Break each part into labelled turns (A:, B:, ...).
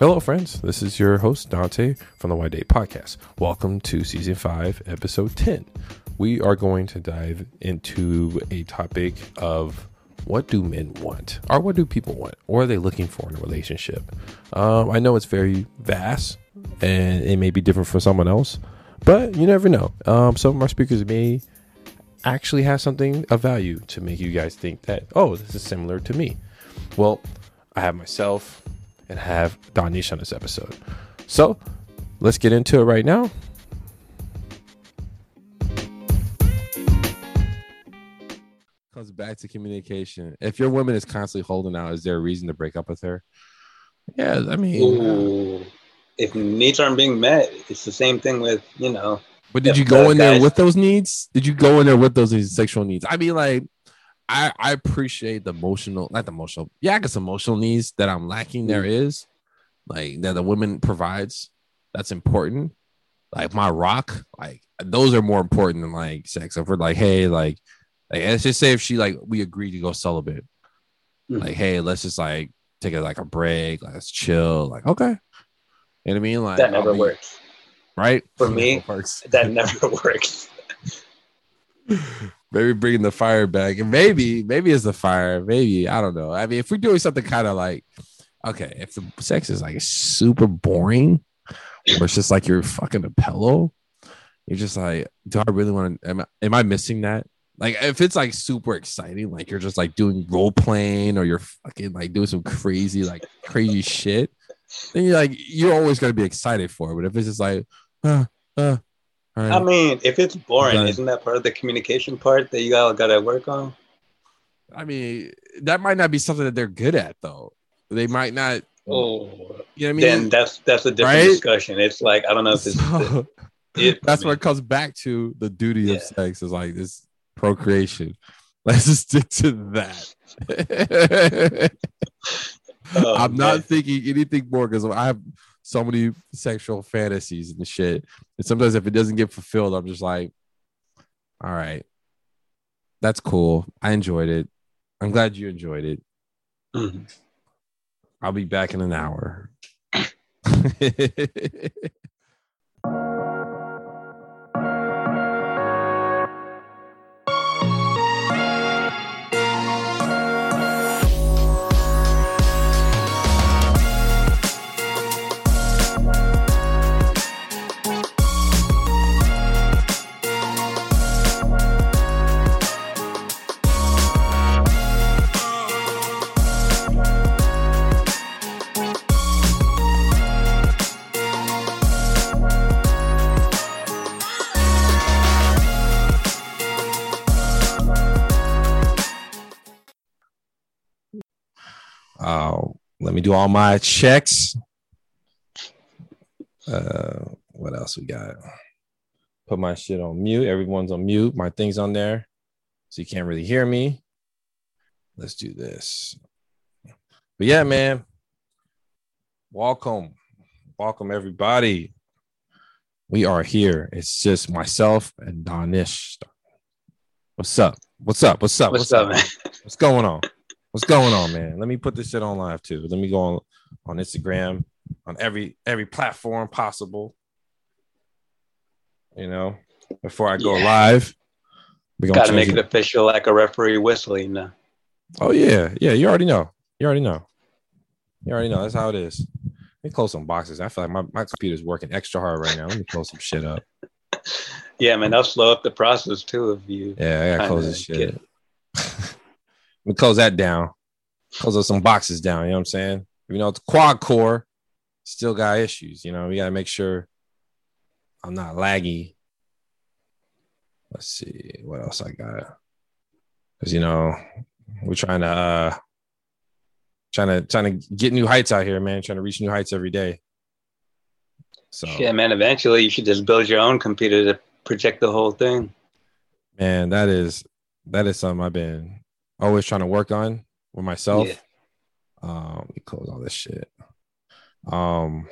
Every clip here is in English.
A: Hello, friends. This is your host, Dante from the Why Date Podcast. Welcome to season five, episode 10. We are going to dive into a topic of what do men want, or what do people want, or are they looking for in a relationship? Um, I know it's very vast and it may be different for someone else, but you never know. Um, some of our speakers may actually have something of value to make you guys think that, oh, this is similar to me. Well, I have myself and have Danish on this episode. So let's get into it right now. Comes back to communication. If your woman is constantly holding out, is there a reason to break up with her? Yeah, I mean,
B: Ooh. if needs aren't being met, it's the same thing with you know.
A: but did you go
B: the
A: in there with those needs? Did you go in there with those sexual needs? I mean, like, I I appreciate the emotional, not the emotional, yeah, I guess emotional needs that I'm lacking. There is, like that the woman provides. That's important. Like my rock, like those are more important than like sex. If we're like, hey, like, like let's just say if she like we agree to go celibate,
B: Mhm.
A: like, hey, let's just like take it like a break, like, let's chill, like, okay. You know what I mean? Like
B: that never
A: be-
B: works.
A: right?
B: For
A: Never
B: me,
A: works.
B: That never works.
A: maybe bringing the fire back. And maybe maybe it's the fire. Maybe i don't know. I mean if we're doing something kind of like okay if the sex is like super boring or it's just like you're fucking a pillow you're just like do i really want to am I, am I missing that? Like if it's like super exciting like you're just like doing role playing or you're fucking like doing some crazy like crazy shit then you're like you're always gonna be excited for it. But if it's just like uh, uh, right.
B: I mean, if it's boring,
A: Right.
B: isn't that part of the communication part that you all got to work on?
A: I mean, that might not be something that they're good at, though. They might not.
B: Oh,
A: You know what I mean?
B: then that's that's a different
A: Right?
B: discussion. It's like I don't know if it's
A: So,
B: it.
A: that's
B: I
A: what
B: mean,
A: comes back to the duty
B: Yeah.
A: of sex is like this procreation. Let's just stick to that.
B: oh,
A: I'm not
B: man.
A: thinking anything more because I have so many sexual fantasies and shit. And sometimes if it doesn't get fulfilled, I'm just like, all right, that's cool. I enjoyed it. I'm glad you enjoyed it.
B: Mhm.
A: I'll be back in an hour. me do all my checks. Uh, what else we got? Put my shit on mute. Everyone's on mute. My thing's on there, so you can't really hear me. Let's do this. But yeah, man. Welcome, welcome everybody. We are here. It's just myself and Donish. What's up? What's up? What's up?
B: What's up, man?
A: What's going on? What's going on, man? Let me put this shit on live too. Let me go on on Instagram, on every every platform possible. You know, before I go
B: Yeah.
A: live, we gonna
B: Got to make it official, like a referee whistling. Now.
A: Oh yeah, yeah. You already know. You already know. You already know. That's how it is. Let me close some boxes. I feel like my, my computer's working extra hard right now. Let me close some shit up.
B: Yeah, man, that'll slow up the process too if you.
A: Yeah, I gotta close this shit. me close that down. Close up some boxes down. You know what I'm saying? You know, it's quad core still got issues. You know, we gotta make sure I'm not laggy. Let's see what else I got. Cause you know, we're trying to uh trying to trying to get new heights out here, man. Trying to reach new heights every day. So
B: Yeah, man. Eventually, you should just build your own computer to project the whole thing.
A: man, that is that is something I've been always trying to work on with myself.
B: Yeah.
A: Um, let me close all this shit. Um,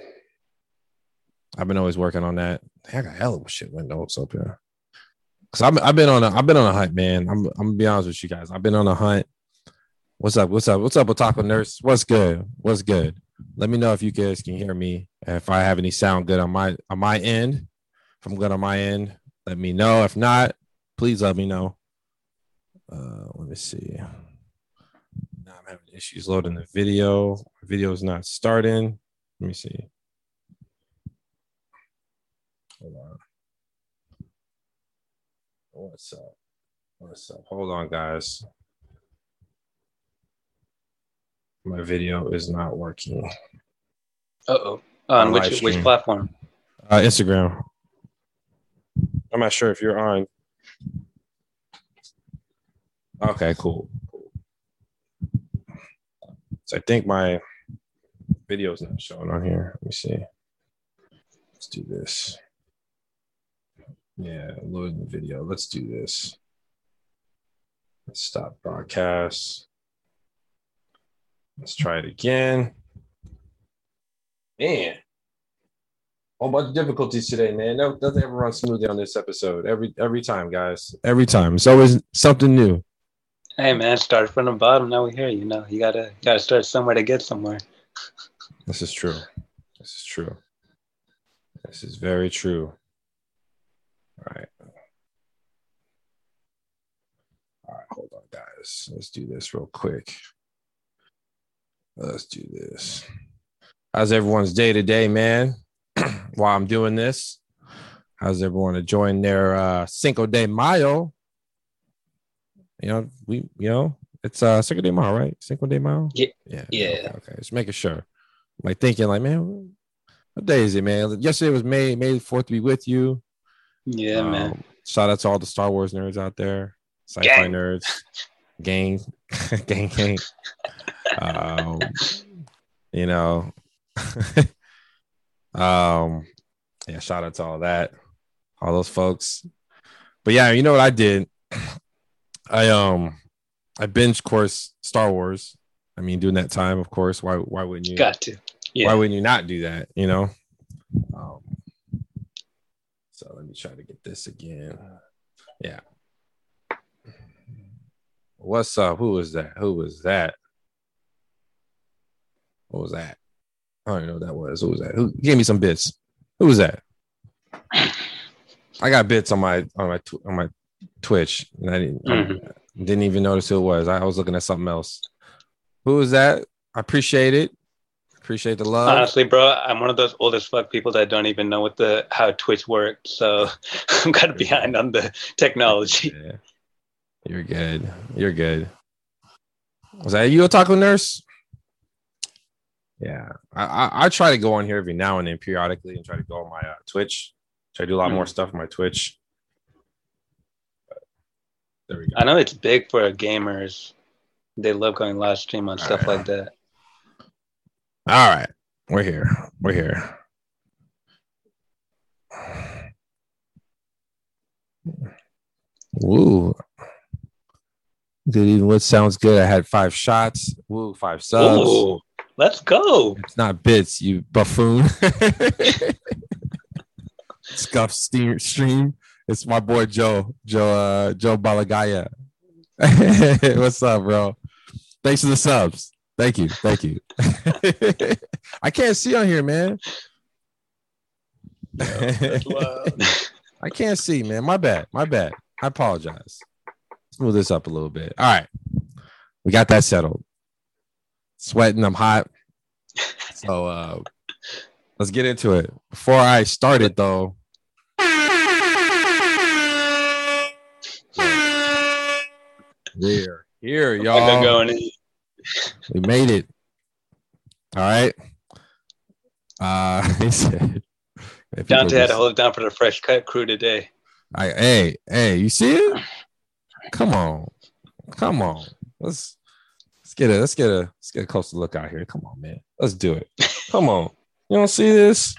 A: I've been always working on that. I got hell of shit windows open. Cause I've, I've been on a I've been on a hunt, man. I'm I'm gonna be honest with you guys. I've been on a hunt. What's up? What's up? What's up, Otaku Nurse? What's good? What's good? Let me know if you guys can hear me. If I have any sound good on my on my end. If I'm good on my end, let me know. If not, please let me know. Uh, let me see. Now I'm having issues loading the video. Video is not starting. Let me see. Hold on. What's up? What's up? Hold on, guys. My video is not working.
B: Uh oh. On
A: On
B: which which platform?
A: Uh, Instagram. I'm not sure if you're on. Okay, cool. So I think my video is not showing on here. Let me see. Let's do this. Yeah, loading the video. Let's do this. Let's stop broadcast. Let's try it again. Man, whole bunch of difficulties today, man. No, doesn't ever run smoothly on this episode. Every every time, guys. Every time. It's always something new.
B: Hey man, start from the bottom. Now we're here. You know, you gotta you gotta start somewhere to get somewhere.
A: This is true. This is true. This is very true. All right. All right, hold on, guys. Let's do this real quick. Let's do this. How's everyone's day today, man? While I'm doing this, how's everyone enjoying their uh, Cinco de Mayo? You know, we, you know, it's uh Cinco de Mayo, right? Cinco de Mayo.
B: Yeah.
A: Yeah.
B: Yeah.
A: Okay, okay. Just making sure. Like thinking, like, man, what day is it, man? Yesterday was May, May fourth to be with you.
B: Yeah, man.
A: Um, shout out to all the Star Wars nerds out there, sci-fi
B: Gang.
A: nerds, gang, gang, gang. um, you know, um, yeah. Shout out to all that, all those folks. But yeah, you know what I did? I um, I binge course Star Wars. I mean, during that time, of course. Why? Why wouldn't you?
B: Got to.
A: why wouldn't you not do that? You know. Um, so let me try to get this again. Yeah. What's up? Who was that? Who was that? What was that? I don't even know what that was. Who was that? Who gave me some bits? Who was that? I got bits on my on my tw- on my Twitch, and I didn't
B: Mhm.
A: I didn't even notice who it was. I was looking at something else. Who was that? I appreciate it. Appreciate the love.
B: Honestly, bro, I'm one of those old as fuck people that don't even know what the how Twitch works. So I'm kind of behind on the technology.
A: Yeah. You're good. You're good. Was that you Otaku Nurse? Yeah. I, I I try to go on here every now and then periodically and try to go on my uh, Twitch. Try to do a lot more stuff on my Twitch. There we go.
B: I know it's big for gamers. They love going live stream on stuff like that.
A: All right. We're here. We're here. Woo. Good even what sounds good. I had five shots. Woo, five subs.
B: Ooh, let's go.
A: It's not bits, you buffoon. Scuff steam, stream. It's my boy Joe, Joe, uh, Joe Balagaya. What's up, bro? Thanks for the subs. Thank you, thank you. I can't see on here, man. I can't see, man. My bad. My bad. I apologize. Let's move this up a little bit. All right. We got that settled. Sweating, I'm hot. So uh let's get into it. Before I started though. We're here, y'all.
B: going in.
A: We made it. All right. Uh he said if
B: Dante had to hold it down for the fresh cut crew today.
A: I, hey, hey, you see it? Come on, come on. Let's let's get a let's get a let's get a closer look out here. Come on, man. Let's do it. Come on. You don't see this?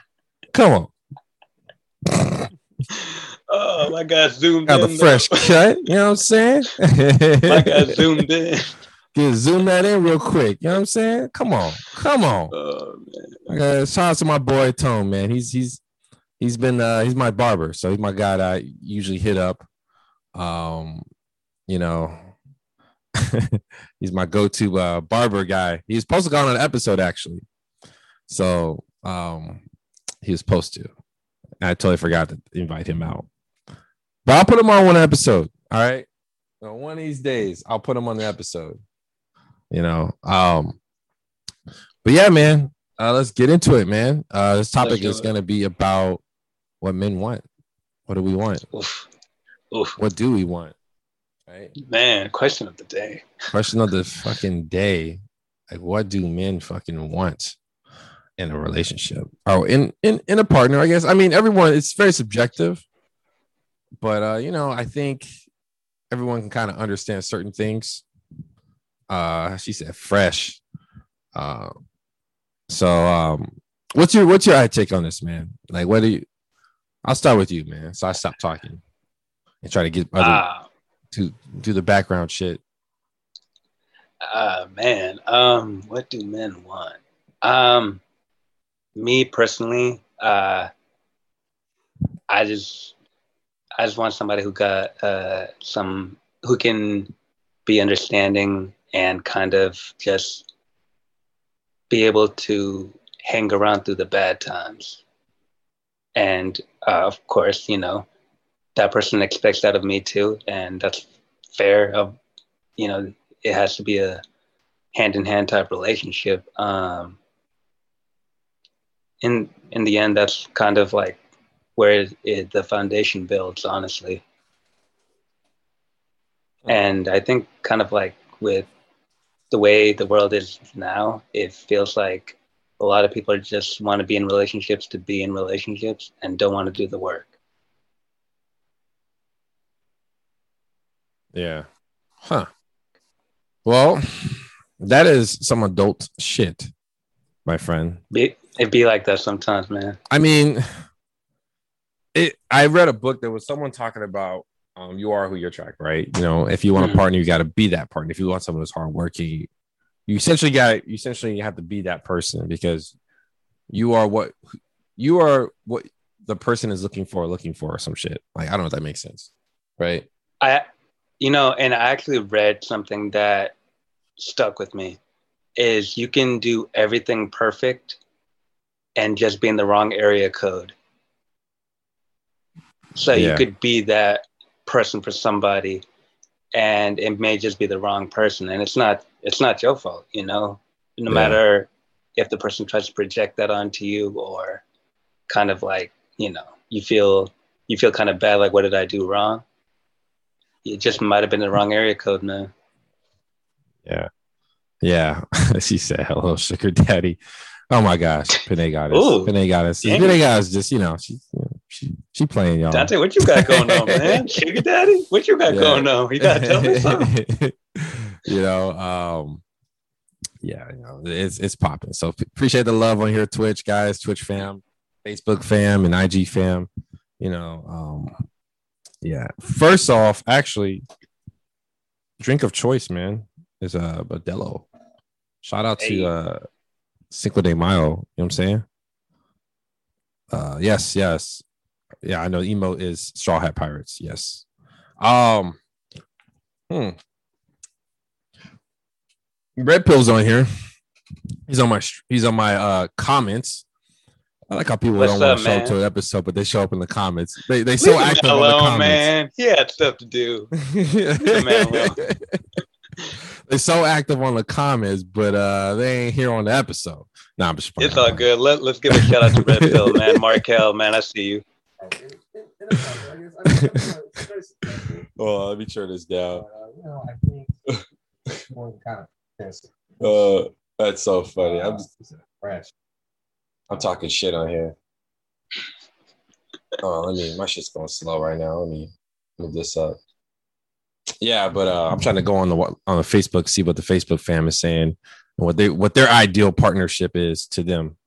A: Come on.
B: Oh, my God zoomed
A: Got
B: in.
A: the fresh cut. You know what I'm saying?
B: My God zoomed in.
A: Get zoom that in real quick. You know what I'm saying? Come on, come on.
B: Oh, man.
A: Uh, shout out to my boy Tone, man. He's he's he's been uh he's my barber, so he's my guy that I usually hit up. Um, you know, he's my go-to uh barber guy. He's supposed to go on an episode actually. So um, he was supposed to. I totally forgot to invite him out. But I'll put him on one episode. All right. So one of these days, I'll put him on the episode. You know. Um, but yeah, man. Uh, let's get into it, man. Uh, this topic is going to be about what men want. What do we want? Oof. Oof. What do we want?
B: Right, man. Question of the day.
A: Question of the fucking day. Like, what do men fucking want in a relationship? Oh, in in in a partner, I guess. I mean, everyone. It's very subjective, but uh, you know, I think everyone can kind of understand certain things. Uh, she said fresh. Uh, so um, what's your what's your take on this, man? Like, what do you? I'll start with you, man. So I stop talking and try to get other uh, to do the background shit.
B: Uh man, um, what do men want? Um, me personally, uh, I just I just want somebody who got uh, some who can be understanding and kind of just be able to hang around through the bad times. And uh, of course, you know, that person expects that of me too, and that's fair. Of you know, it has to be a hand in hand type relationship. Um, in in the end, that's kind of like where it, it, the foundation builds, honestly. Hmm. And I think, kind of like with the way the world is now, it feels like a lot of people just want to be in relationships to be in relationships and don't want to do the work.
A: Yeah. Huh. Well, that is some adult shit, my friend.
B: It, it be like that sometimes, man.
A: I mean, it I read a book that was someone talking about um, you are who you attract, right? You know, if you want mm-hmm. a partner, you got to be that partner. If you want someone who's hardworking, you essentially got you essentially have to be that person because you are what you are what the person is looking for, looking for some shit. Like I don't know if that makes sense, right?
B: I, you know, and I actually read something that stuck with me. Is you can do everything perfect and just be in the wrong area code so yeah. you could be that person for somebody and it may just be the wrong person and it's not it's not your fault, you know. No yeah. matter if the person tries to project that onto you or kind of like, you know, you feel you feel kind of bad like what did I do wrong? It just might have been the wrong area code, man.
A: Yeah. Yeah. as you said hello, sugar daddy. Oh my gosh, Panay got us. Panay got us. Panay got us. Just you know, she she she playing y'all.
B: Dante, what you got going on, man? Sugar daddy, what you got yeah. going on? You gotta tell me something.
A: you know, um, yeah, you know, it's it's popping. So appreciate the love on here, Twitch guys, Twitch fam, Facebook fam, and IG fam. You know, um, yeah. First off, actually, drink of choice, man, is a uh, Modelo. Shout out hey. to uh Cinco de Mayo. You know what I'm saying? Uh, yes, yes, yeah. I know emo is Straw Hat Pirates. Yes. Um. Hmm. Red Pill's on here. He's on my he's on my uh comments. I like how people What's don't want to show up to an episode, but they show up in the comments. They they so active alone, the comments.
B: man. He had stuff to do.
A: They're so active on the comments, but uh they ain't here on the episode. Nah, I'm just
B: It's all good. Let, let's give a shout out to Red Pill, man. Markel, man, I see you.
A: well, let me turn this down. Uh, that's so funny. I'm just, I'm talking shit on here. Oh, let me. My shit's going slow right now. Let me move this up. Yeah, but uh, I'm trying to go on the on the Facebook, see what the Facebook fam is saying and what they what their ideal partnership is to them.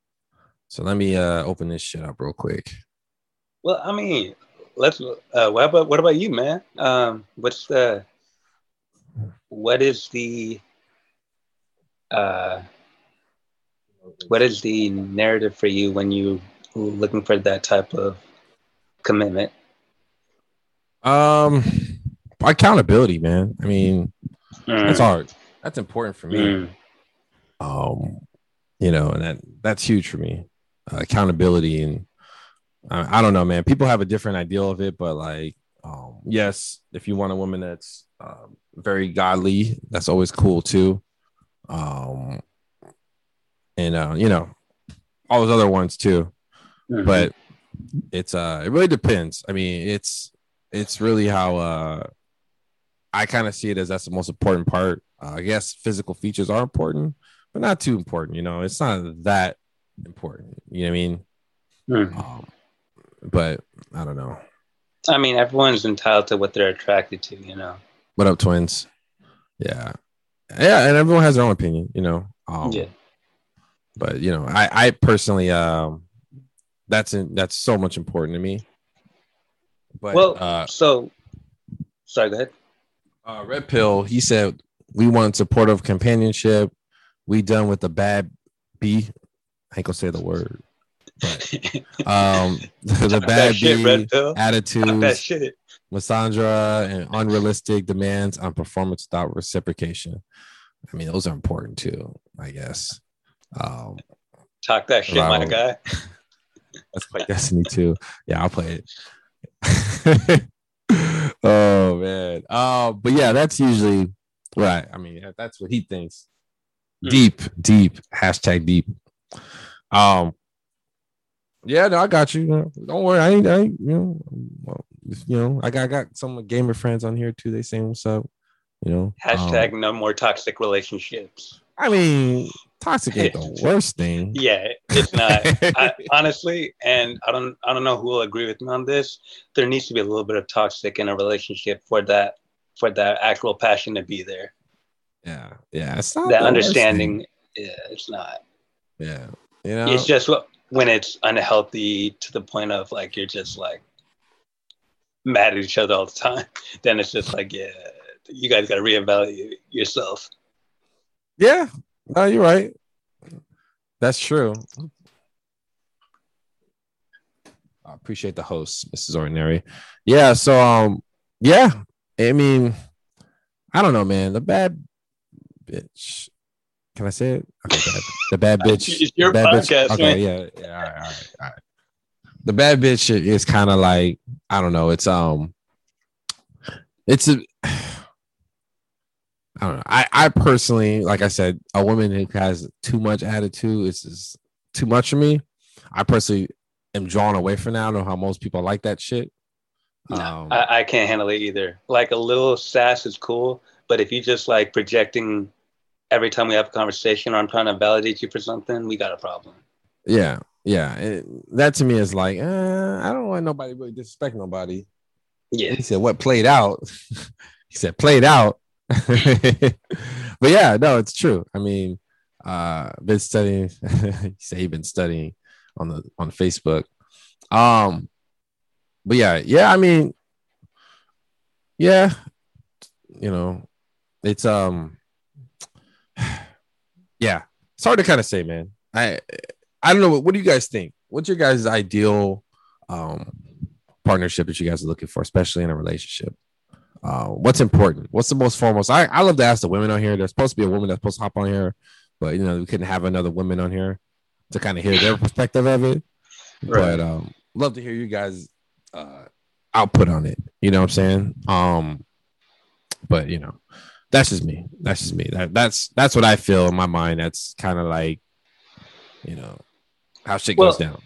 A: So let me uh, open this shit up real quick.
B: Well, I mean, let's. Uh, what about what about you, man? Um, what's the what is the uh, what is the narrative for you when you looking for that type of commitment?
A: Um accountability, man. I mean, mm. that's hard. That's important for me. Mm. Um, you know, and that that's huge for me. Uh, accountability and I, I, don't know, man. People have a different ideal of it, but like, um, yes, if you want a woman that's uh, very godly, that's always cool too. Um, and uh, you know, all those other ones too. Mm-hmm. But it's uh, it really depends. I mean, it's it's really how uh, I kind of see it as that's the most important part. Uh, I guess physical features are important, but not too important. You know, it's not that important. You know what I mean? Mm. Um, but I don't know.
B: I mean, everyone's entitled to what they're attracted to. You know.
A: What up, twins? Yeah, yeah, and everyone has their own opinion. You know. Um, yeah. But you know, I I personally um, that's in, that's so much important to me.
B: But well, uh, so sorry, go ahead.
A: Uh, Red Pill, he said we want supportive companionship. We done with the bad B. I ain't gonna say the word. But, um, the, the bad B attitudes, Sandra, and unrealistic demands on performance without reciprocation. I mean, those are important too, I guess. Um,
B: Talk that shit, my guy.
A: Let's play Destiny 2. Yeah, I'll play it. Oh man. Uh, but yeah, that's usually right. I mean, that's what he thinks. Mm. Deep, deep. Hashtag deep. Um. Yeah, no, I got you. Don't worry. I ain't. I ain't, you know. Well, you know, I got I got some gamer friends on here too. They saying what's up. You know.
B: Hashtag um, no more toxic relationships.
A: I mean, toxic ain't the worst thing.
B: Yeah, it's not. I, honestly, and I don't I don't know who will agree with me on this. There needs to be a little bit of toxic in a relationship for that for that actual passion to be there.
A: Yeah, yeah. It's not
B: that understanding. Yeah, it's not.
A: Yeah, you know,
B: it's just when it's unhealthy to the point of like you're just like mad at each other all the time. Then it's just like, yeah, you guys got to reevaluate yourself.
A: Yeah, no, you're right. That's true. I appreciate the host, Mrs. Ordinary. Yeah, so um, yeah. I mean, I don't know, man. The bad bitch. Can I say it? Okay, bad. The bad bitch.
B: It's your
A: bad
B: podcast,
A: bitch. Okay, yeah, yeah. All right, all right, all right. The bad bitch is kind of like I don't know. It's um, it's a I don't know. I, I personally, like I said, a woman who has too much attitude is just too much for me. I personally am drawn away from that. I don't know how most people like that shit.
B: No, um, I, I can't handle it either. Like a little sass is cool, but if you just like projecting every time we have a conversation or I'm trying to validate you for something, we got a problem.
A: Yeah, yeah. It, that to me is like, uh, I don't want nobody really disrespect nobody.
B: Yeah.
A: He said, "What played out?" he said, "Played out." but yeah, no, it's true. I mean, uh been studying you say you've been studying on the on Facebook. Um but yeah, yeah, I mean, yeah, you know, it's um yeah, it's hard to kind of say, man. I I don't know what, what do you guys think? What's your guys' ideal um partnership that you guys are looking for, especially in a relationship? Uh, what's important? What's the most foremost? I, I love to ask the women on here. There's supposed to be a woman that's supposed to hop on here, but you know we couldn't have another woman on here to kind of hear their perspective of it. Right. But um, love to hear you guys uh, output on it. You know what I'm saying? Um, but you know, that's just me. That's just me. That that's that's what I feel in my mind. That's kind of like, you know, how shit well, goes down.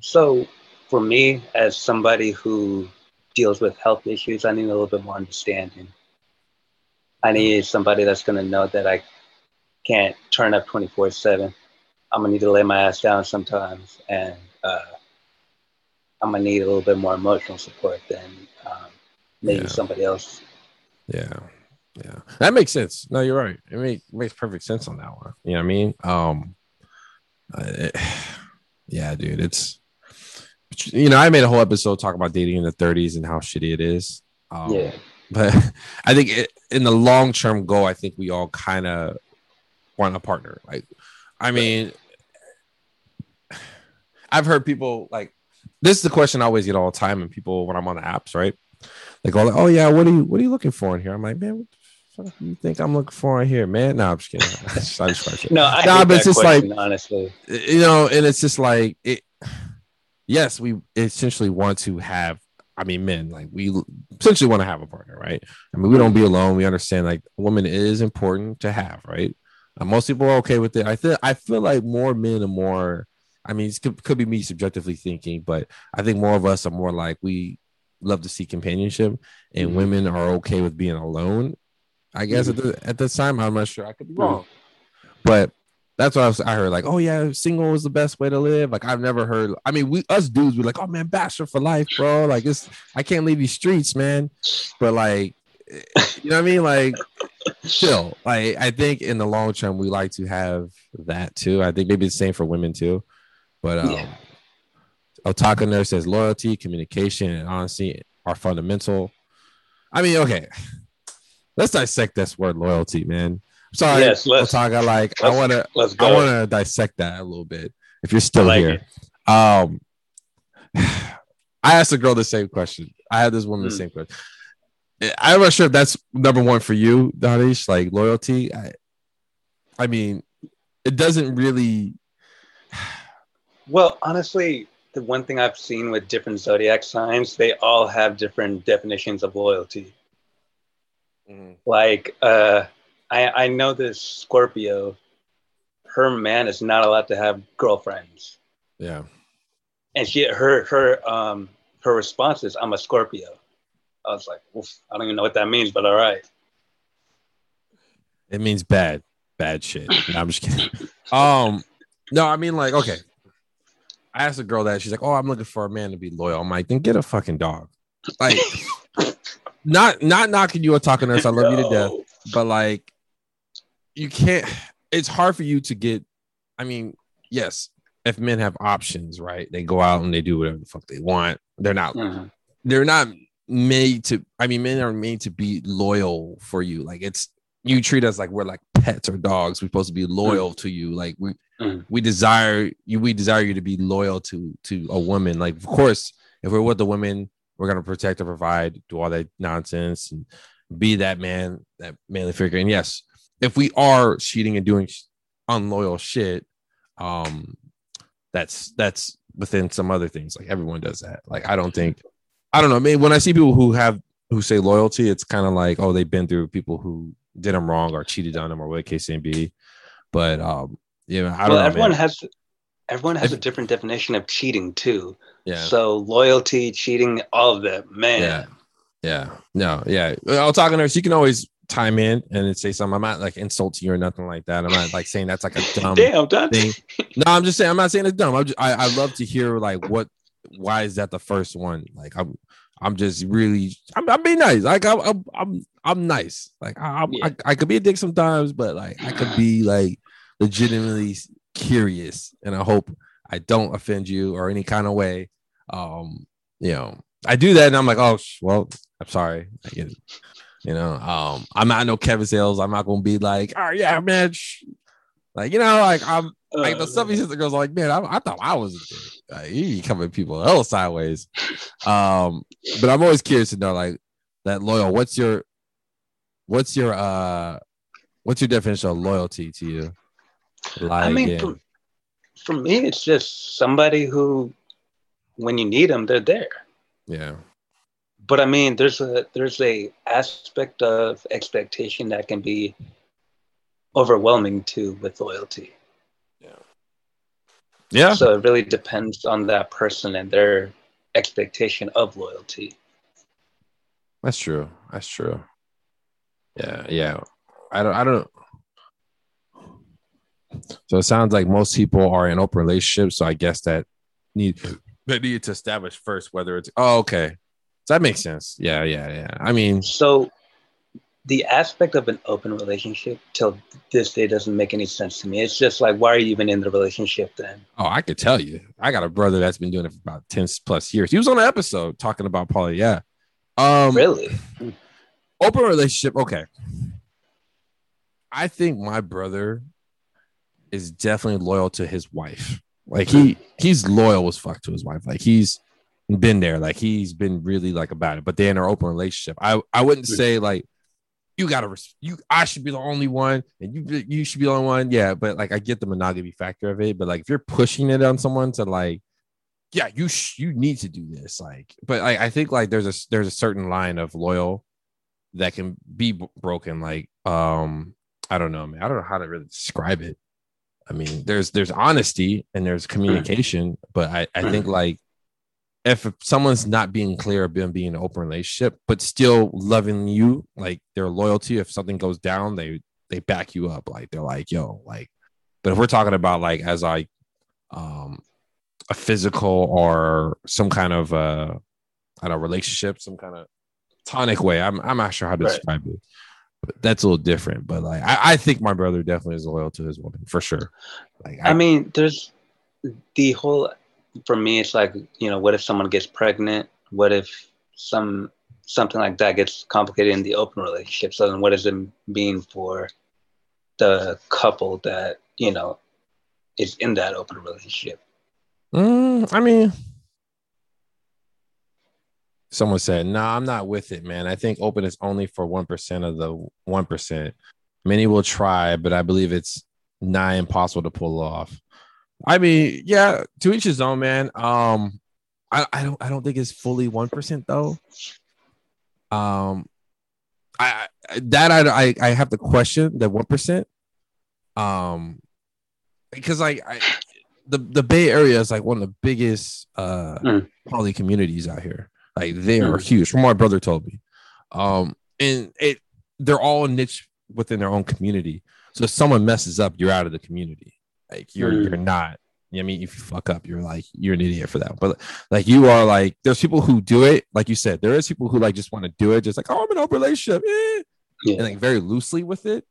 B: So for me, as somebody who deals with health issues, I need a little bit more understanding. I need somebody that's going to know that I can't turn up 24 7. I'm going to need to lay my ass down sometimes. And uh, I'm going to need a little bit more emotional support than um, maybe yeah. somebody else.
A: Yeah. Yeah. That makes sense. No, you're right. It make, makes perfect sense on that one. You know what I mean? Um, it, yeah, dude, it's, you know, I made a whole episode talking about dating in the 30s and how shitty it is. Um, yeah. But I think it, in the long term goal, I think we all kind of want a partner. Like, I mean, I've heard people like this is the question I always get all the time, and people when I'm on the apps, right? They go like, "Oh yeah, what are you what are you looking for in here?" I'm like, "Man, what fuck you think I'm looking for in here, man? No, I'm just kidding. I just, I just
B: no, I
A: nah, but it's just
B: question,
A: like
B: honestly.
A: you know, and it's just like it. Yes, we essentially want to have. I mean, men like we essentially want to have a partner, right? I mean, we don't be alone. We understand like a woman is important to have, right? Uh, most people are okay with it. I feel I feel like more men are more. I mean, it could, could be me subjectively thinking, but I think more of us are more like we love to see companionship, and
B: Mhm.
A: women are okay with being alone. I guess at the at this time, I'm not sure. I could be wrong, but that's what I, was, I heard. Like, oh yeah, single is the best way to live. Like, I've never heard. I mean, we us dudes were like, oh man, bachelor for life, bro. Like, it's I can't leave these streets, man. But like, you know what I mean? Like, chill. Like, I think in the long term, we like to have that too. I think maybe the same for women too. But um,
B: Yeah.
A: Otaku Nurse says loyalty, communication, and honesty are fundamental. I mean, okay, let's dissect this word loyalty, man. Sorry,
B: Yes, let's-
A: Otaku. Like, I
B: let's-
A: want to,
B: Let's go.
A: I want to dissect that a little bit. If you're still
B: like
A: here, um, I asked a girl the same question. I had this woman the
B: Hmm.
A: same question. I'm not sure if that's number one for you, Danish. Like loyalty. I, I mean, it doesn't really.
B: Well, honestly, the one thing I've seen with different zodiac signs, they all have different definitions of loyalty. Like, uh, I I know this Scorpio, her man is not allowed to have girlfriends,
A: Yeah.
B: and she her her um her response is, "I'm a Scorpio." I was like, I don't even know what that means, but all right.
A: It means bad, bad shit. No, I'm just kidding. Um, no, I mean like okay. I asked a girl that she's like, "Oh, I'm looking for a man to be loyal." I'm like, "Then get a fucking dog." Like, not not knocking you or talking to us. I love you to death, but like, you can't. It's hard for you to get. I mean, yes, if men have options, right? They go out and they do whatever the fuck they want. They're not
B: Mhm.
A: they're not made to i mean men are made to be loyal for you like it's you treat us like we're like pets or dogs we're supposed to be loyal to you like we
B: Mhm.
A: we desire you we desire you to be loyal to to a woman like of course if we're with the women we're going to protect and provide do all that nonsense and be that man that manly figure and yes if we are cheating and doing unloyal shit um that's that's within some other things like everyone does that like i don't think I don't know. I mean, when I see people who have who say loyalty, it's kind of like, oh, they've been through people who did them wrong or cheated on them or what case may be. But um, you know, I don't
B: well,
A: know.
B: everyone
A: man.
B: has everyone has
A: If-
B: a different definition of cheating too.
A: yeah,
B: So loyalty, cheating, all of that, man.
A: yeah, yeah. No, yeah. I was talking to her. She can always time in and say something. I'm not like insulting you or nothing like that. I'm not like saying that's like a dumb
B: Damn,
A: thing. No, I'm just saying. I'm not saying it's dumb. I'm just, I I love to hear like what why is that the first one? Like I'm I'm just really I'm I'm being nice. Like I'm I'm I'm, I'm nice. Like I,
B: Yeah.
A: I I could be a dick sometimes, but like I could be like legitimately curious, and I hope I don't offend you or any kind of way. Um, you know, I do that, and I'm like, oh well, I'm sorry. I get it. You know, um, I'm not no Kevin Samuels. I'm not gonna be like, oh yeah, man. Like you know, like I'm like the
B: Uh,
A: stuff he says, the girls like, man, I, I thought I was. Like, you coming people hell sideways. Um, but I'm always curious to know, like, that loyal. What's your, what's your, uh, what's your definition of loyalty to you?
B: I mean, for, for me, it's just somebody who, when you need them, they're there.
A: yeah,
B: But I mean, there's a there's a aspect of expectation that can be overwhelming too with loyalty.
A: yeah, Yeah.
B: So it really depends on that person and their expectation of loyalty.
A: that's true. That's true. Yeah, yeah. I don't, I don't. So it sounds like most people are in open relationships. So I guess that need they need to establish first whether it's oh okay. That makes sense. Yeah, yeah, yeah. I mean,
B: So the aspect of an open relationship till this day doesn't make any sense to me. It's just like, why are you even in the relationship then?
A: oh, I could tell you. I got a brother that's been doing it for about 10 plus years. He was on an episode talking about poly. Yeah. Um
B: Really?
A: open relationship. Okay. I think my brother is definitely loyal to his wife. Like he he's loyal as fuck to his wife. Like he's been there. Like he's been really like about it. But they're in an open relationship. I I wouldn't say like you gotta res- you I should be the only one and you you should be the only one. Yeah, but like I get the monogamy factor of it, but like if you're pushing it on someone to like, yeah, you sh- you need to do this. Like, but I, I think like there's a there's a certain line of loyal that can be b- broken. Like, um, I don't know, man. I don't know how to really describe it. I mean, there's there's honesty and there's communication, but I I think like if someone's not being clear about being an open relationship, but still loving you, like their loyalty, if something goes down, they they back you up. Like they're like, yo, like, but if we're talking about like as like um a physical or some kind of uh I don't know, relationship, some kind of tonic way. I'm I'm not sure how to
B: Right.
A: describe it. But that's a little different. But like I, I think my brother definitely is loyal to his woman for sure. Like
B: I mean, there's the whole. For me, it's like you know, what if someone gets pregnant? What if some something like that gets complicated in the open relationship? So then, what does it mean for the couple that you know is in that open relationship?
A: Mm, I mean, someone said, "No, nah, I'm not with it, man. I think open is only for one percent of the one percent. Many will try, but I believe it's nigh impossible to pull off." I mean, yeah, to each his own, man. Um, I, I don't I don't think it's fully one percent though. Um, I, I that I, I I have to question that one percent. Um, because like I the the Bay Area is like one of the biggest uh
B: Mm.
A: poly communities out here. Like they are
B: Mm.
A: huge. From what my brother told me, um, and it they're all niche within their own community. So if someone messes up, you're out of the community. Like you're
B: Mm.
A: you're not. I mean, if you fuck up, you're like you're an idiot for that. But like you are like, there's people who do it. Like you said, there is people who like just want to do it, just like, oh, I'm in an open relationship, eh,
B: Yeah.
A: and like very loosely with it,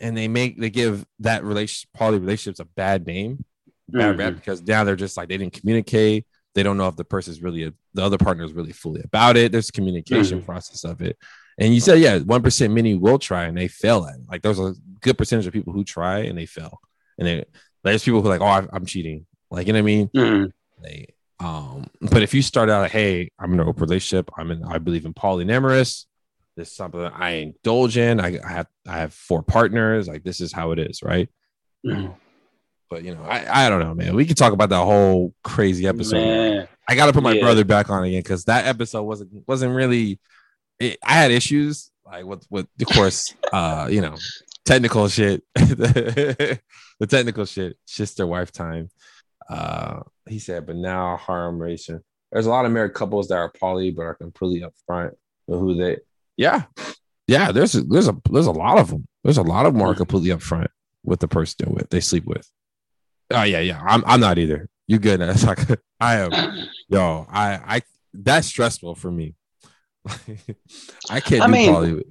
A: and they make they give that relation poly relationships a bad name, bad rap
B: Mhm.
A: because now they're just like they didn't communicate. They don't know if the person's really the other partner is really fully about it. There's a communication
B: Mhm.
A: process of it. And you said, yeah, one percent many will try and they fail at it. Like there's a good percentage of people who try and they fail. And they, there's people who are like, oh, I'm cheating. Like you know what I mean?
B: Mhm.
A: They, um, but if you start out, like, hey, I'm in an open relationship. I'm in. I believe in polyamorous. This is something that I indulge in. I, I have I have four partners. Like this is how it is, right?
B: Mhm.
A: But you know, I, I don't know, man. We could talk about that whole crazy episode.
B: Man.
A: I got to put my
B: Yeah.
A: brother back on again because that episode wasn't wasn't really. It, I had issues like with with of course, uh, you know, technical shit, the technical shit, sister wife time. Uh, he said, but now harm racing. There's a lot of married couples that are poly but are completely upfront with who they. Yeah, yeah. There's a, there's a there's a lot of them. There's a lot of them are completely upfront with the person they're with they sleep with. Oh yeah, yeah. I'm I'm not either. You good? It's like I am. Yo, I I that's stressful for me. I can't
B: I
A: do
B: mean,
A: poly.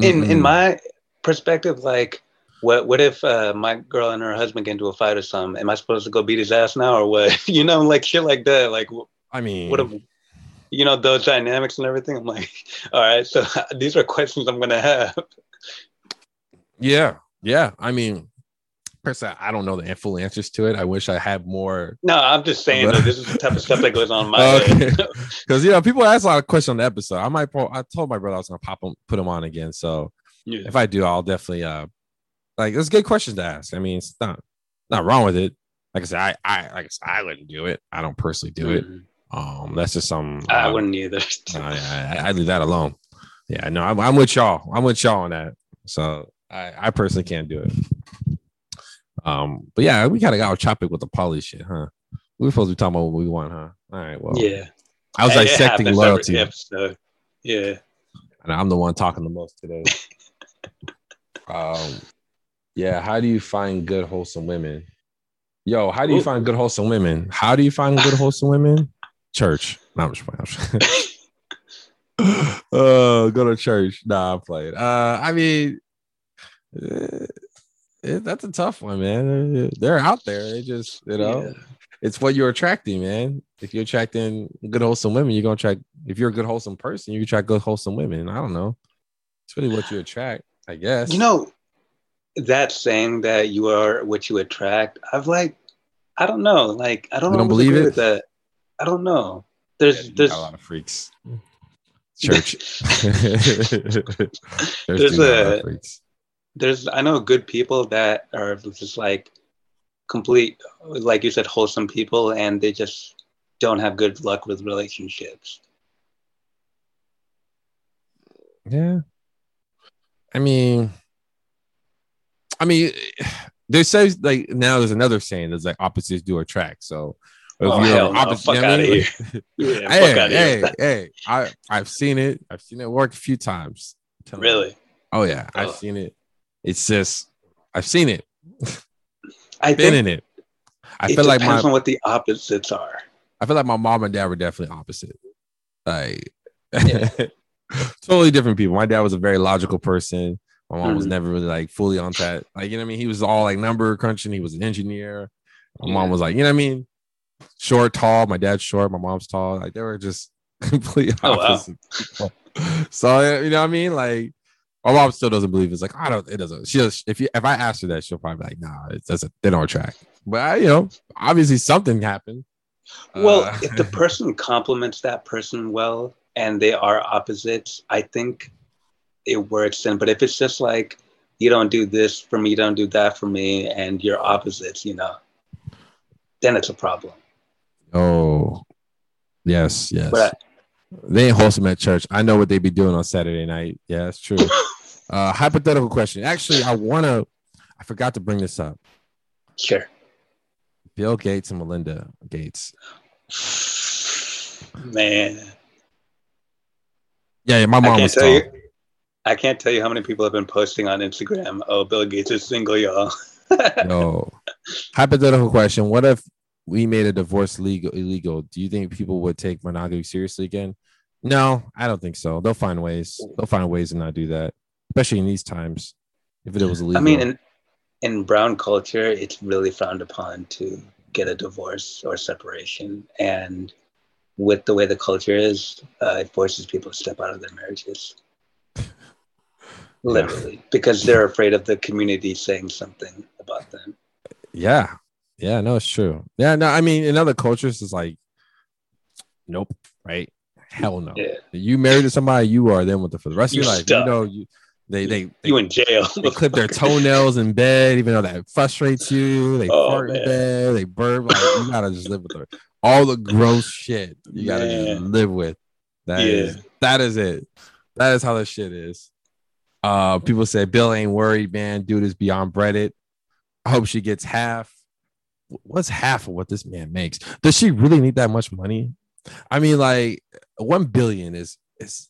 B: in in my perspective, like, what what if uh, my girl and her husband get into a fight or something? Am I supposed to go beat his ass now or what? you know, like shit like that. Like,
A: I mean,
B: what if you know those dynamics and everything? I'm like, all right, so these are questions I'm gonna have.
A: yeah, yeah. I mean, personally, I don't know the full answers to it. I wish I had more
B: No, I'm just saying
A: But-
B: that this is the type of stuff that goes on in my
A: Okay. because you know people ask a lot of questions on the episode. I might. Pro- I told my brother I was gonna pop him, put him on again. So
B: yeah.
A: if I do, I'll definitely uh like it's good questions to ask. I mean, it's not not wrong with it. Like I said, I I like I said, I wouldn't do it. I don't personally do it.
B: Mhm.
A: Um, that's just some.
B: I
A: uh,
B: wouldn't either.
A: I, I, I leave that alone. Yeah, no, I'm, I'm with y'all. I'm with y'all on that. So I, I personally can't do it. Um, but yeah, we kind of got off topic with the poly shit, huh? We were supposed to be talking about what we want, huh? All right. Well,
B: yeah,
A: I was
B: It
A: dissecting
B: happens
A: loyalty,
B: episode. Yeah.
A: and I'm the one talking the most today. um, yeah. How do you find good wholesome women? Yo, how do you
B: Ooh.
A: find good wholesome women? How do you find good wholesome women? Church. No, I'm just playing. Oh, go to church. Nah, I'm playing. Uh, I mean, eh, it, that's a tough one, man. They're out there. It just, you know,
B: Yeah.
A: it's what you're attracting, man. If you're attracting good, wholesome women, you're gonna attract. If you're a good, wholesome person, you attract good, wholesome women. I don't know. It's really what you attract, I guess.
B: You know, that saying that you are what you attract, I've like, I don't know. Like, I don't
A: don't believe it?
B: that. I don't know. There's,
A: you
B: there's,
A: a lot of freaks. Church.
B: There's a there's I know good people that are just like complete like you said wholesome people and they just don't have good luck with relationships.
A: Yeah. I mean I mean there's says like now there's another saying that's like opposites do attract. So
B: if oh, you're opposite, no. fuck out of here.
A: yeah, hey, hey, here. hey, I I've seen it. I've seen it work a few times.
B: Really?
A: Oh yeah, oh. I've seen it. It's just I've seen it.
B: I've
A: been in it. I
B: it
A: feel like
B: my, on what the opposites are.
A: I feel like my mom and dad were definitely opposite. Like yeah. totally different people. My dad was a very logical person. My mom mm-hmm. was never really like fully on that. Like, you know what I mean? He was all like number crunching. He was an engineer. My yeah. mom was like, you know what I mean? Short, tall. My dad's short. My mom's tall. Like they were just complete opposite. Oh, wow. so you know what I mean? Like my mom still doesn't believe it's like I don't. It doesn't. She does. If you if I ask her that, she'll probably be like, Nah, it doesn't. They don't attract. But I, you know, obviously something happened.
B: Well, uh, if the person compliments that person well and they are opposites, I think it works. And but if it's just like you don't do this for me, you don't do that for me, and you're opposites, you know, then it's a problem.
A: Oh, yes, yes. But they ain't wholesome at church. I know what they be doing on Saturday night. Yeah, that's true. uh, hypothetical question. Actually, I wanna. I forgot to bring this up.
B: Sure.
A: Bill Gates and Melinda Gates.
B: Man.
A: Yeah, yeah my mom was
B: you, I can't tell you how many people have been posting on Instagram. Oh, Bill Gates is single, y'all.
A: no. Hypothetical question. What if we made a divorce legal illegal, do you think people would take monogamy seriously again? No, I don't think so. They'll find ways. They'll find ways to not do that, especially in these times. If it was illegal,
B: I mean, in in brown culture, it's really frowned upon to get a divorce or separation, and with the way the culture is, uh, it forces people to step out of their marriages. Literally, because they're afraid of the community saying something about them.
A: Yeah, yeah, no, it's true. Yeah, no, I mean, in other cultures, it's like, nope, right? Hell no. Yeah. You married to somebody, you are then with the for the rest You're of your life. Stuck. You know, you they they, they
B: you in jail.
A: they clip their toenails in bed, even though that frustrates you. They oh, fart man. in bed, they burp. Like, you gotta just live with her. All the gross shit you gotta just live with. That yeah. is that is it. That is how the shit is. Uh, people say Bill ain't worried, man. Dude is beyond breaded. I hope she gets half what's half of what this man makes? Does she really need that much money? I mean, like one billion is is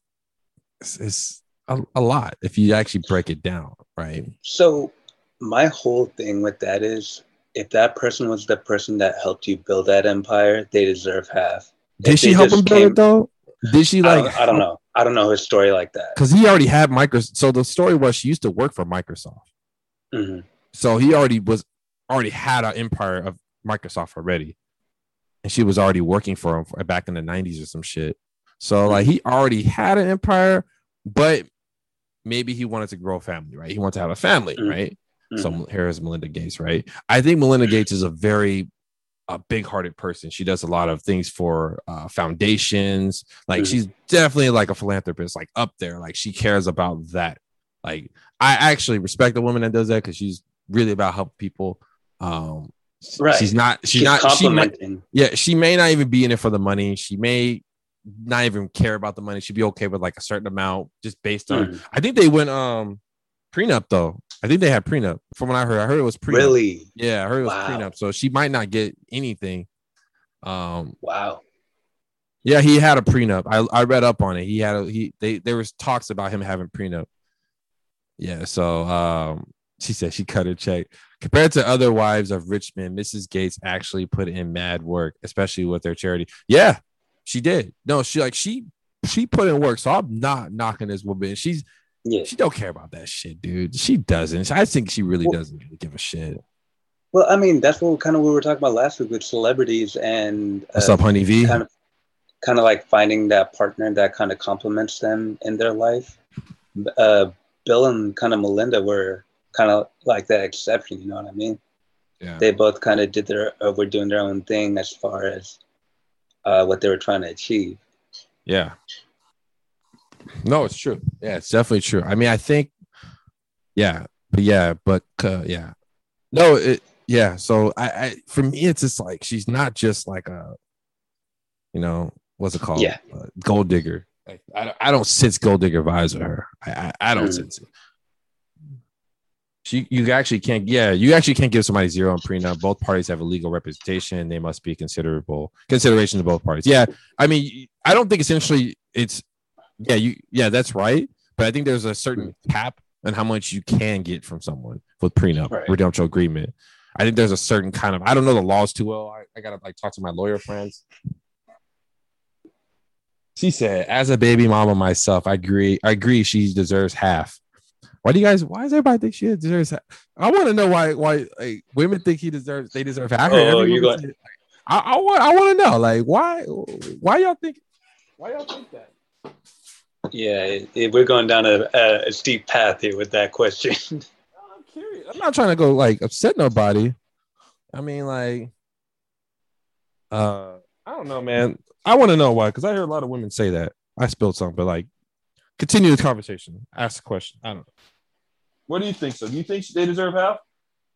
A: is, is a, a lot if you actually break it down, right?
B: So my whole thing with that is if that person was the person that helped you build that empire, they deserve half.
A: Did if she help him build came, it though? Did she like?
B: I don't, I don't know. I don't know his story like that.
A: Because he already had Microsoft. So the story was she used to work for Microsoft. Mm-hmm. So he already was already had an empire of Microsoft already, and she was already working for him back in the '90s or some shit. So like he already had an empire, but maybe he wanted to grow a family, right? He wanted to have a family, mm-hmm. right? Mm-hmm. So here is Melinda Gates, right? I think Melinda Gates is a very a big-hearted person. She does a lot of things for uh, foundations. Like mm-hmm. she's definitely like a philanthropist, like up there. Like she cares about that. Like I actually respect the woman that does that because she's really about helping people. Um, right. She's not. She's, she's not. She might, yeah, she may not even be in it for the money. She may not even care about the money. She'd be okay with like a certain amount just based on. Mm. I think they went um prenup though. I think they had prenup. From what I heard, I heard it was prenup.
B: Really?
A: Yeah, I heard it was wow. prenup. So she might not get anything. Um.
B: Wow.
A: Yeah, he had a prenup. I, I read up on it. He had a he they there was talks about him having prenup. Yeah, so um she said she cut her check. Compared to other wives of rich men, Mrs. Gates actually put in mad work, especially with their charity. Yeah, she did. No, she like she she put in work. So I'm not knocking this woman. She's yeah. she don't care about that shit, dude. She doesn't. I think she really well, doesn't really give a shit.
B: Well, I mean, that's what kind of what we were talking about last week with celebrities and
A: uh, what's up, Honey V?
B: Kind of, kind of like finding that partner that kind of complements them in their life. Uh, Bill and kind of Melinda were kind of like that exception. You know what I mean? Yeah. They both kind of did their uh, were doing their own thing as far as uh, what they were trying to achieve.
A: Yeah. No, it's true. Yeah, it's definitely true. I mean, I think, yeah, but yeah, but uh, yeah, no, it, yeah. So I, I, for me, it's just like she's not just like a, you know, what's it called?
B: Yeah.
A: Uh, gold digger. Like, I, I don't sense gold digger vibes with her. I, I, I don't
B: Mm.
A: sense it. She, you actually can't, yeah, you actually can't give somebody zero on prenup. Both parties have a legal representation. They must be considerable consideration to both parties. Yeah, I mean, I don't think essentially it's, yeah, you, yeah, that's right. But I think there's a certain hmm. cap on how much you can get from someone with prenup
B: Right.
A: redemption agreement. I think there's a certain kind of, I don't know the laws too well. I, I gotta like talk to my lawyer friends. She said, as a baby mama myself, I agree. I agree. She deserves half. Why do you guys? Why does everybody think she deserves? Half? I want to know why. Why like women think he deserves? They deserve half.
B: Oh, you're
A: woman
B: going-
A: I, I want. I want to know. Like why? Why y'all think? Why y'all think that?
B: Yeah, it, it- we're going down a, a, a steep path here with that question.
A: I'm curious. I'm not trying to go like upset nobody. I mean, like, uh, I don't know, man. I want to know why because I hear a lot of women say that. I spilled something, but like, continue the conversation. Ask the question. I don't know. What do you think? So, do you think they deserve half?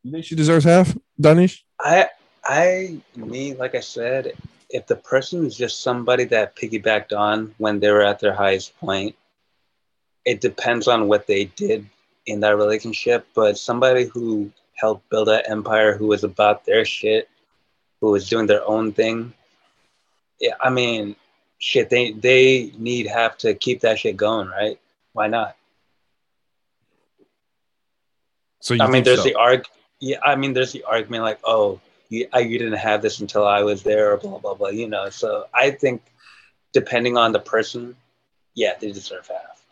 A: You think she deserves half, Danish?
B: I, I, me, like I said, if the person is just somebody that piggybacked on when they were at their highest point, it depends on what they did in that relationship. But somebody who helped build that empire, who was about their shit, who was doing their own thing, yeah, I mean, shit, they they need have to keep that shit going, right? Why not?
A: So you
B: I mean, there's
A: so?
B: the arg. Yeah, I mean, there's the argument like, oh, you, I, you didn't have this until I was there, or blah blah blah. You know, so I think depending on the person, yeah, they deserve half.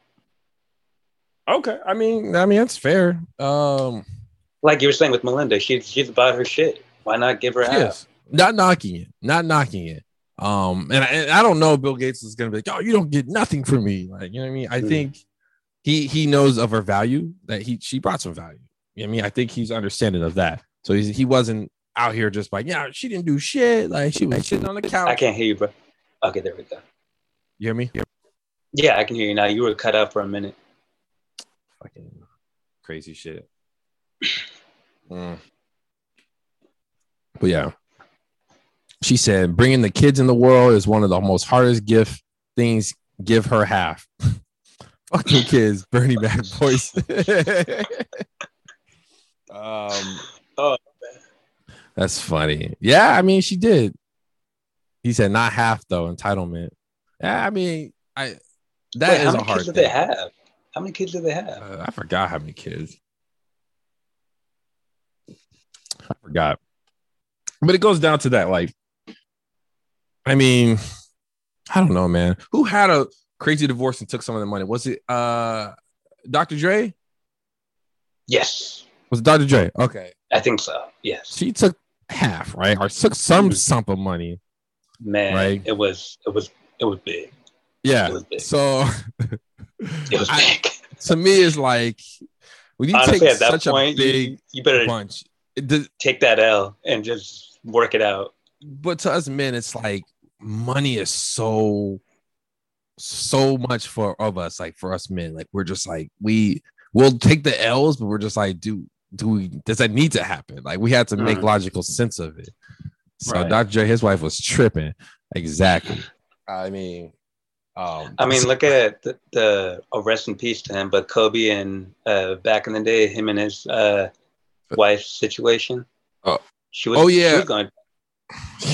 A: okay. I mean, I mean that's fair. Um,
B: Like you were saying with Melinda, she's she's about her shit. Why not give her half?
A: yes, not knocking it, not knocking it. Um, and I, and I don't know Bill Gates is gonna be like, oh, you don't get nothing from me. Like, you know what I mean? I
B: Hmm.
A: think he he knows of her value that he she brought some value. You know what I mean? I think he's understanding of that. So he's, he wasn't out here just like, yeah, she didn't do shit. Like she was sitting on the couch.
B: I can't hear you, bro. Okay, there we go.
A: You hear me?
B: Yeah, I can hear you now. You were cut out for a minute.
A: Fucking crazy shit. Mm. But yeah, she said bringing the kids in the world is one of the most hardest gift things. Give her half. Fucking kids, Bernie Mac voice. um,
B: Oh,
A: that's funny. Yeah, I mean, she did. He said not half though. Entitlement. Yeah, I mean, I that
B: Wait,
A: is
B: how
A: a
B: many
A: hard
B: kids do they have? How many kids do they have?
A: Uh, I forgot how many kids. I forgot. But it goes down to that. Like, I mean, I don't know, man. Who had a crazy divorce and took some of the money? Was it uh Dr. Dre?
B: Yes,
A: Was it Dr. Dre? Okay.
B: I think so. Yes,
A: She took half, right? Or took some
B: Mhm.
A: sum of money.
B: man,
A: Right.
B: it was it was it was big.
A: Yeah.
B: It was big.
A: So
B: It was
A: I-
B: big.
A: to me, it's like when you
B: Honestly,
A: take
B: at that
A: such
B: point,
A: a big
B: you, you better
A: bunch, does,
B: take that L and just work it out.
A: but to us men, it's like money is so so much for of us, like for us men. Like we're just like we will take the L's, but we're just like, do do we does that need to happen? Like we had to make
B: Mhm.
A: logical sense of it. So
B: Right.
A: Dr. J, his wife was tripping. Exactly. I mean, um
B: I mean, look at the, the oh, rest in peace to him, but Kobe and uh, back in the day, him and his uh, wife's situation.
A: Oh.
B: she was.
A: Oh,
B: she
A: yeah.
B: was going.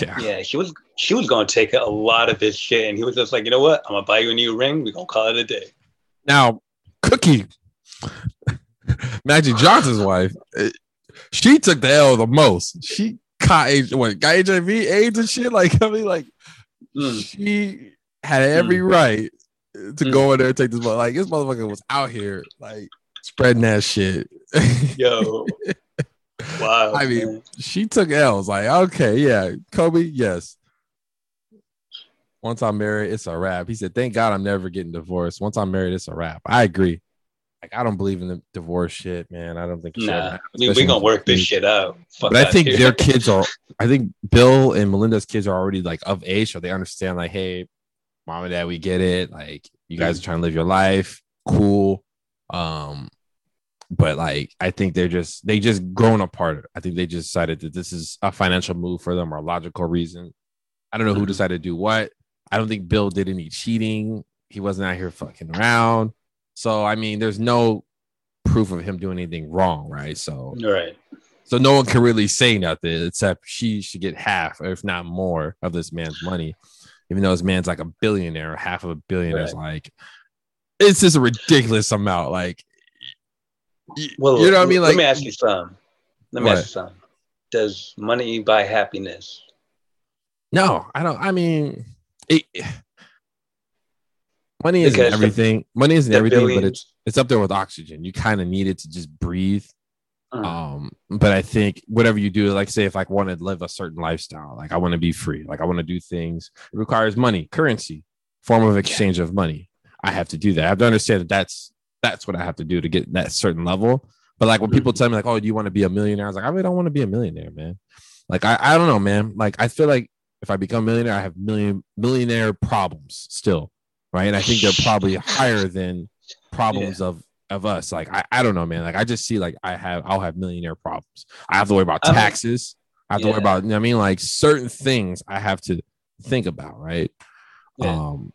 A: yeah.
B: Yeah, she was. She was going to take a lot of his shit, and he was just like, you know what? I'm gonna buy you a new ring. We are gonna call it a day.
A: Now, Cookie, Magic Johnson's wife, she took the L the most. She caught H- what got HIV, AIDS, and shit. Like I mean, like
B: Mm.
A: she had every right to go in there and take this. But like this motherfucker was out here like spreading that shit.
B: Yo, wow.
A: I mean, she took L's. Like okay, yeah, Kobe, yes. Once I'm married, it's a wrap. He said, "Thank God I'm never getting divorced. Once I'm married, it's a wrap." I agree. Like I don't believe in the divorce shit, man. I don't think it should ever
B: nah, mean, we gonna work this shit out. Fuck
A: But I think their kids are. I think Bill and Melinda's kids are already like of age, so they understand. Like, hey, mom and dad, we get it. Like, You guys are trying to live your life, cool. Um, but like I think they're just they just grown apart. I think they just decided that this is a financial move for them or a logical reason. I don't know who
B: Mhm.
A: decided to do what. I don't think Bill did any cheating. He wasn't out here fucking around. So I mean, there's no proof of him doing anything wrong, right? So
B: Right.
A: so no one can really say nothing except she should get half, or if not more, of this man's money. Even though this man's like a billionaire, half of a billion is like it's just a ridiculous amount. Like
B: Well,
A: you know what I mean? Like
B: let me ask you something. Let me
A: What?
B: ask you something. Does money buy happiness?
A: no, I don't. I mean, it, money isn't
B: Because the-
A: everything. money isn't
B: The
A: everything, but it's it's up there with oxygen. You kind of need it to just breathe.
B: Mm.
A: Um, but I think whatever you do, like say if I want to live a certain lifestyle, like I want to be free, like I want to do things, it requires money, currency, form of exchange of money. I have to do that. I have to understand that that's that's what I have to do to get that certain level. But like when people tell me like, "Oh, do you want to be a millionaire?" I was like, "I really don't want to be a millionaire, man." Like I, I don't know, man. Like I feel like if I become a millionaire, I have million millionaire problems still, right? And I think they're probably higher than problems of of us. Like I, I don't know, man. Like I just see like I have I'll have millionaire problems. I have to worry about taxes. I have to worry about you know what I mean like certain things I have to think about, right?
B: Yeah.
A: Um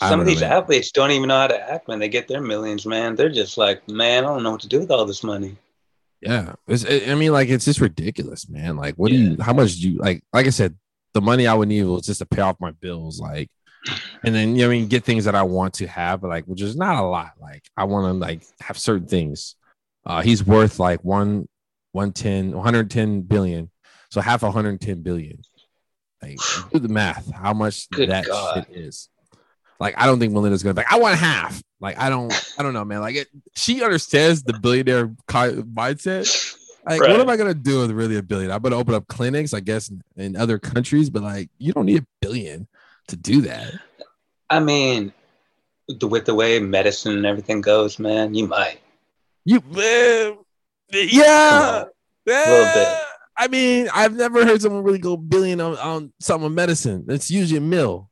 B: Some of these
A: man.
B: athletes don't even know how to act when they get their millions, man. They're just like, man, I don't know what to do with all this money.
A: Yeah, it's, I I mean, like it's just ridiculous, man. Like, what do you? How much do you like? Like I said, the money I would need was just to pay off my bills, like, and then you know, I mean, get things that I want to have, but like, which is not a lot. Like, I want to like have certain things. Uh, he's worth like one, 110, 110 billion. So half 110 billion. Like, do the math. How much
B: Good
A: that
B: God.
A: shit is. Like, I don't think Melinda's gonna be like, I want half. Like, I don't, I don't know, man. Like, it, she understands the billionaire mindset. Like,
B: Right.
A: what am I gonna do with really a billion? I'm gonna open up clinics, I guess, in, in other countries, but like, you don't need a billion to do that.
B: I mean, the, with the way medicine and everything goes, man, you might.
A: You, eh, yeah,
B: Come little bit.
A: eh, I mean, I've never heard someone really go billion on, on something with medicine. It's usually a mill.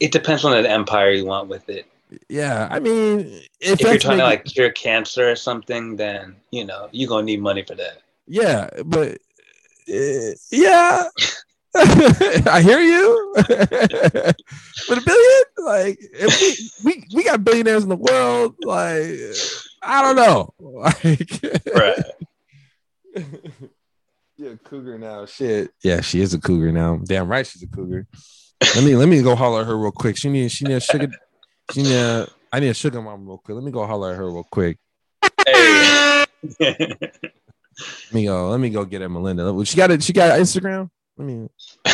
B: It depends on the empire you want with it.
A: Yeah, I mean, if,
B: If you're trying to like cure cancer or something, then you know you're gonna need money for that.
A: yeah, but uh, yeah, I hear you. but a billion, like, if we, we we got billionaires in the world, like, I don't know, like,
B: Right.
A: You're cougar now. Shit. Yeah, she is a cougar now. Damn right, she's a cougar. Let me let me go holler at her real quick. She need she need a sugar. She need a, I need a sugar mom real quick. Let me go holler at her real quick.
B: Hey.
A: Let me go. Let me go get at Melinda. She got it. She got Instagram. Let me.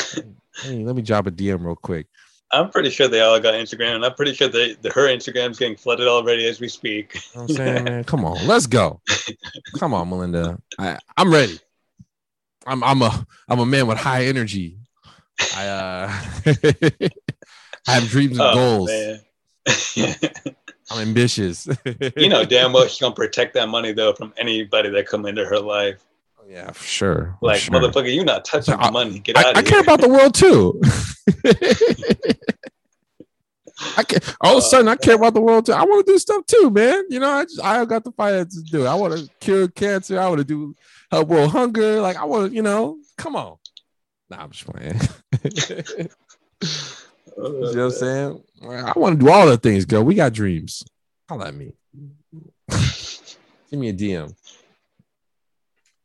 A: Let me, let me drop a DM real quick.
B: I'm pretty sure they all got Instagram, and I'm pretty sure they, the, her Instagram's getting flooded already as we speak.
A: You know I'm saying, man? Come on, let's go. Come on, Melinda. I, I'm ready. I'm I'm a I'm a man with high energy. I uh I have dreams and
B: Oh,
A: goals. I'm ambitious.
B: you know damn well she's gonna protect that money though from anybody that come into her life.
A: Yeah, for sure. for
B: Like
A: sure.
B: motherfucker, you not touching
A: I-
B: the money. Get out
A: I,
B: of
A: I
B: here.
A: care about the world too. I can all of a uh, sudden I care about the world too. I want to do stuff too, man. You know, I just I got the finances to do. it. I want to cure cancer. I want to do help world hunger. Like I want to, you know, come on. Nah, I'm just playing. you know what I'm saying? I want to do all the things, girl. We got dreams. Holla at me. Give me a DM.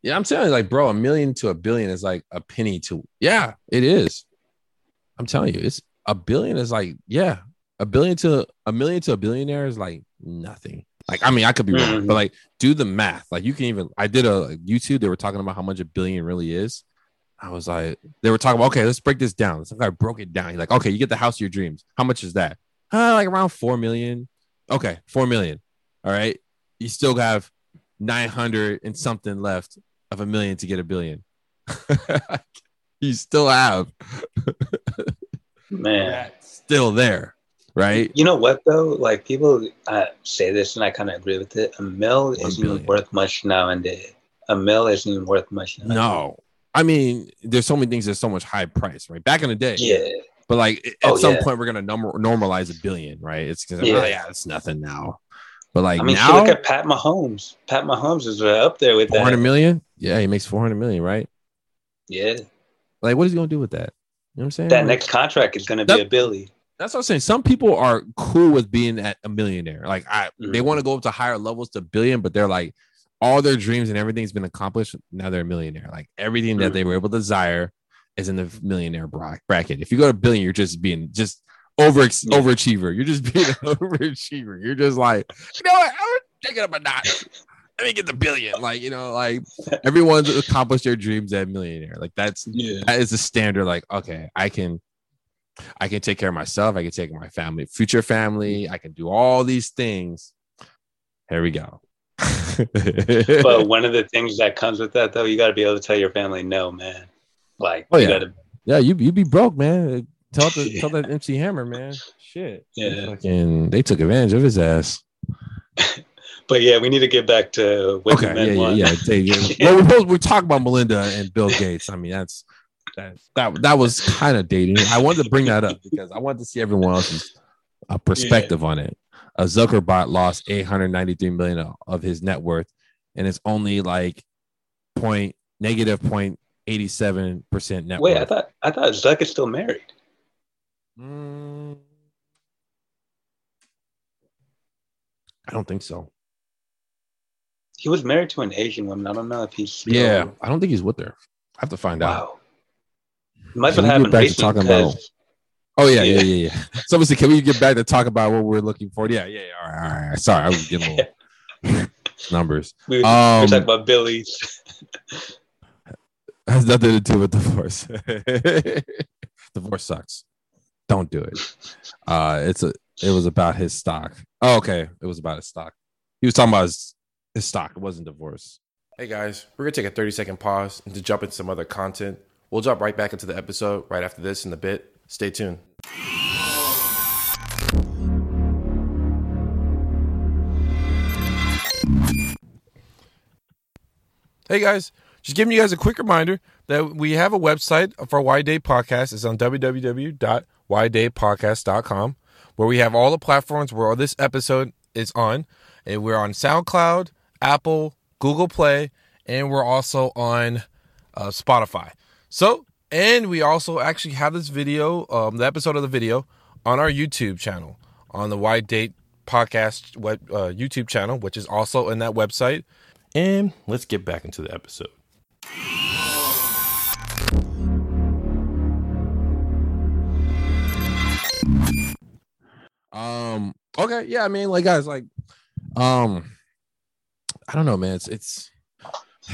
A: Yeah, I'm telling you, like, bro, a million to a billion is like a penny to. Yeah, it is. I'm telling you, it's a billion is like, yeah, a billion to a million to a billionaire is like nothing. Like, I mean, I could be wrong, but like, do the math. Like, you can even. I did a YouTube. They were talking about how much a billion really is. I was like, they were talking about, okay, let's break this down. Some guy broke it down. He's like, okay, you get the house of your dreams. How much is that? Uh, like around four million. Okay, four million. All right. You still have 900 and something left of a million to get a billion. you still have
B: Man.
A: that still there, right?
B: You know what though? Like people uh, say this, and I kind of agree with it. A mill
A: One
B: isn't
A: billion.
B: worth much nowadays. A mill isn't even worth much. Nowadays.
A: No. I mean, there's so many things that's so much high price, right? Back in the day,
B: Yeah.
A: But like at
B: Oh,
A: some
B: yeah.
A: point, we're gonna norm- normalize a billion, right? It's gonna,
B: Yeah.
A: oh, yeah, it's nothing now. But like
B: I mean,
A: now,
B: look at Pat Mahomes. Pat Mahomes is right up there with
A: four hundred
B: that.
A: million. Yeah, he makes four hundred million, right?
B: Yeah,
A: Like, what is he gonna do with that? You know what I'm saying?
B: that
A: Like,
B: next contract is going to be a Billy.
A: That's what I'm saying. Some people are cool with being at a millionaire. Like I they
B: Mhm.
A: want to go up to higher levels to billion, but they're like all their dreams and everything's been accomplished. Now they're a millionaire. Like everything that
B: Mhm.
A: they were able to desire is in the millionaire bracket. If you go to billion, you're just being just over overachiever. You're just being an overachiever. You're just like, you know what? I'm take it up a notch. Let me get the billion. Like, you know, like everyone's accomplished their dreams at millionaire. Like that's
B: Yeah.
A: that is the standard like okay i can i can take care of myself i can take my family future family i can do all these things here we go
B: But one of the things that comes with that, though, you got to be able to tell your family no, man. Like,
A: Oh,
B: you
A: yeah.
B: gotta,
A: yeah you you be broke man tell the,
B: Yeah.
A: tell that mc hammer man. Shit.
B: Yeah.
A: Fucking, they took advantage of his ass.
B: But yeah, we need to get back to what
A: okay
B: men
A: yeah, yeah yeah. Yeah. well we're, supposed, we're talking about melinda and bill gates. I mean that's that that, that was kind of dating. I wanted to bring that up because i wanted to see everyone else's uh, perspective on it. Uh, zuckerberg lost 893 million of- his net worth and it's only like point negative point 87 percent net
B: Wait, I thought I thought Zuck is still married.
A: Mm, i don't think so
B: He was married to an Asian woman. I don't know if he's still,
A: yeah i don't think he's with her i have to find out
B: Wow. It must
A: Can
B: have happened
A: back to talking about- Oh yeah, yeah,
B: Yeah.
A: yeah, so Somebody said, "Can we get back to talk about what we're looking for?" Yeah, yeah. yeah. All right, all right. Sorry, I was getting little numbers.
B: we were,
A: Um,
B: we were talking about Billy's.
A: Has nothing to do with divorce. divorce sucks. Don't do it. Uh, it's a. It was about his stock. Oh, okay. It was about his stock. He was talking about his, his stock. It wasn't divorce. Hey guys, we're gonna take a thirty second pause and to jump into some other content. We'll jump right back into the episode right after this in a bit. Stay tuned. Hey guys, just giving you guys a quick reminder that we have a website for Why Day Podcast. It's on www.whydaypodcast.com where we have all the platforms where this episode is on. And we're on SoundCloud, Apple, Google Play, and we're also on uh, Spotify. So, and we also actually have this video, um, the episode of the video, on our YouTube channel, on the Why Date Podcast web, uh, YouTube channel, which is also in that website. And let's get back into the episode. Um. Okay. Yeah. I mean, like, guys, like, um, I don't know, man. It's it's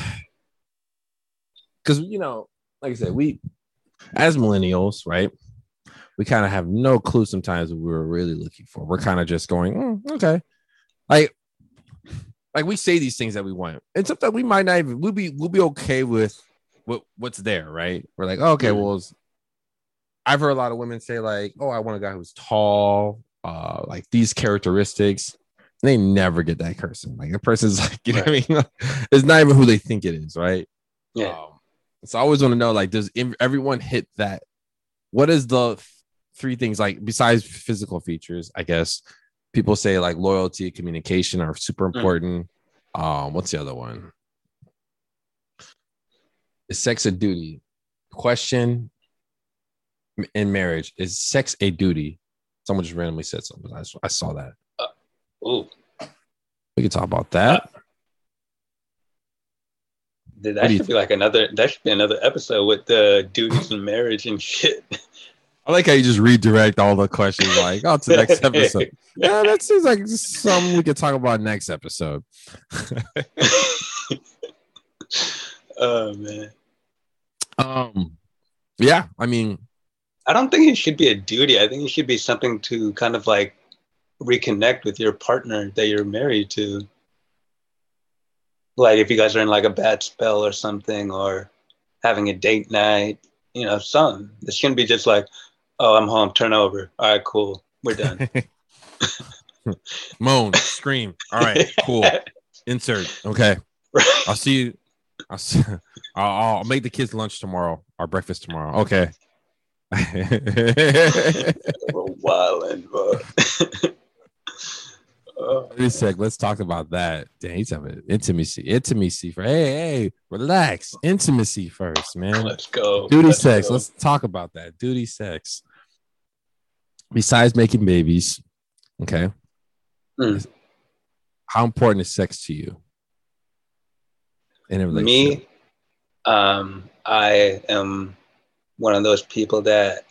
A: because you know, like I said, we as millennials, right? We kind of have no clue sometimes what we were really looking for. We're kind of just going, "Mm, okay, like, like we say these things that we want, and sometimes we might not even. We'll be we'll be okay with what what's there, right? We're like, okay,
B: Mhm.
A: well, I've heard a lot of women say like, oh, I want a guy who's tall, uh, like these characteristics. They never get that person. Like the person's like, you know what I mean? it's not even who they think it is, right?
B: Yeah.
A: Um, so I always want to know, like, does everyone hit that? What is the th- three things like besides physical features? I guess people say like loyalty, communication are super important. Um, what's the other one? Is sex a duty? Question in marriage is sex a duty? Someone just randomly said something. I saw that.
B: Ooh,
A: We could talk about that.
B: Th-
A: What
B: that should be like another. That should be another episode with the duties in marriage and shit.
A: I like how you just redirect all the questions like, oh, to the next episode. yeah, that seems like something we could talk about next episode.
B: oh man,
A: Um, yeah, I mean,
B: I don't think it should be a duty. I think it should be something to kind of like reconnect with your partner that you're married to. Like if you guys are in like a bad spell or something, or having a date night, you know, something. It shouldn't be just like, oh, I'm home, turn over. All right, cool, we're done.
A: moan, scream. All right, cool. Insert. Okay, I'll see you. I'll, see, I'll, I'll make the kids lunch tomorrow or breakfast tomorrow. Okay,
B: wilding, bro.
A: Uh, Wait a sec. Let's talk about that. Dang, he's having intimacy. Intimacy for hey, hey, relax. Intimacy first, man.
B: Let's go.
A: Duty
B: Let's
A: sex.
B: go.
A: Let's talk about that. Duty sex. Besides making babies, okay.
B: Mm.
A: How important is sex to you? In a relationship?
B: Me, um, I am one of those people that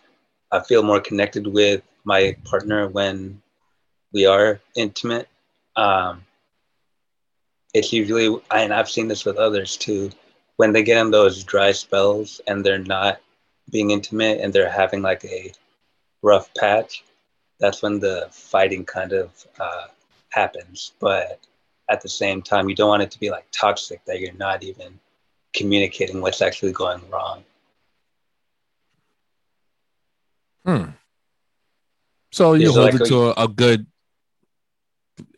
B: I feel more connected with my partner when we are intimate. Um, it's usually, and I've seen this with others too, when they get in those dry spells and they're not being intimate and they're having like a rough patch, that's when the fighting kind of uh, happens. But at the same time, you don't want it to be like toxic that you're not even communicating what's actually going wrong.
A: Hmm. So you hold
B: like,
A: it to a, a good.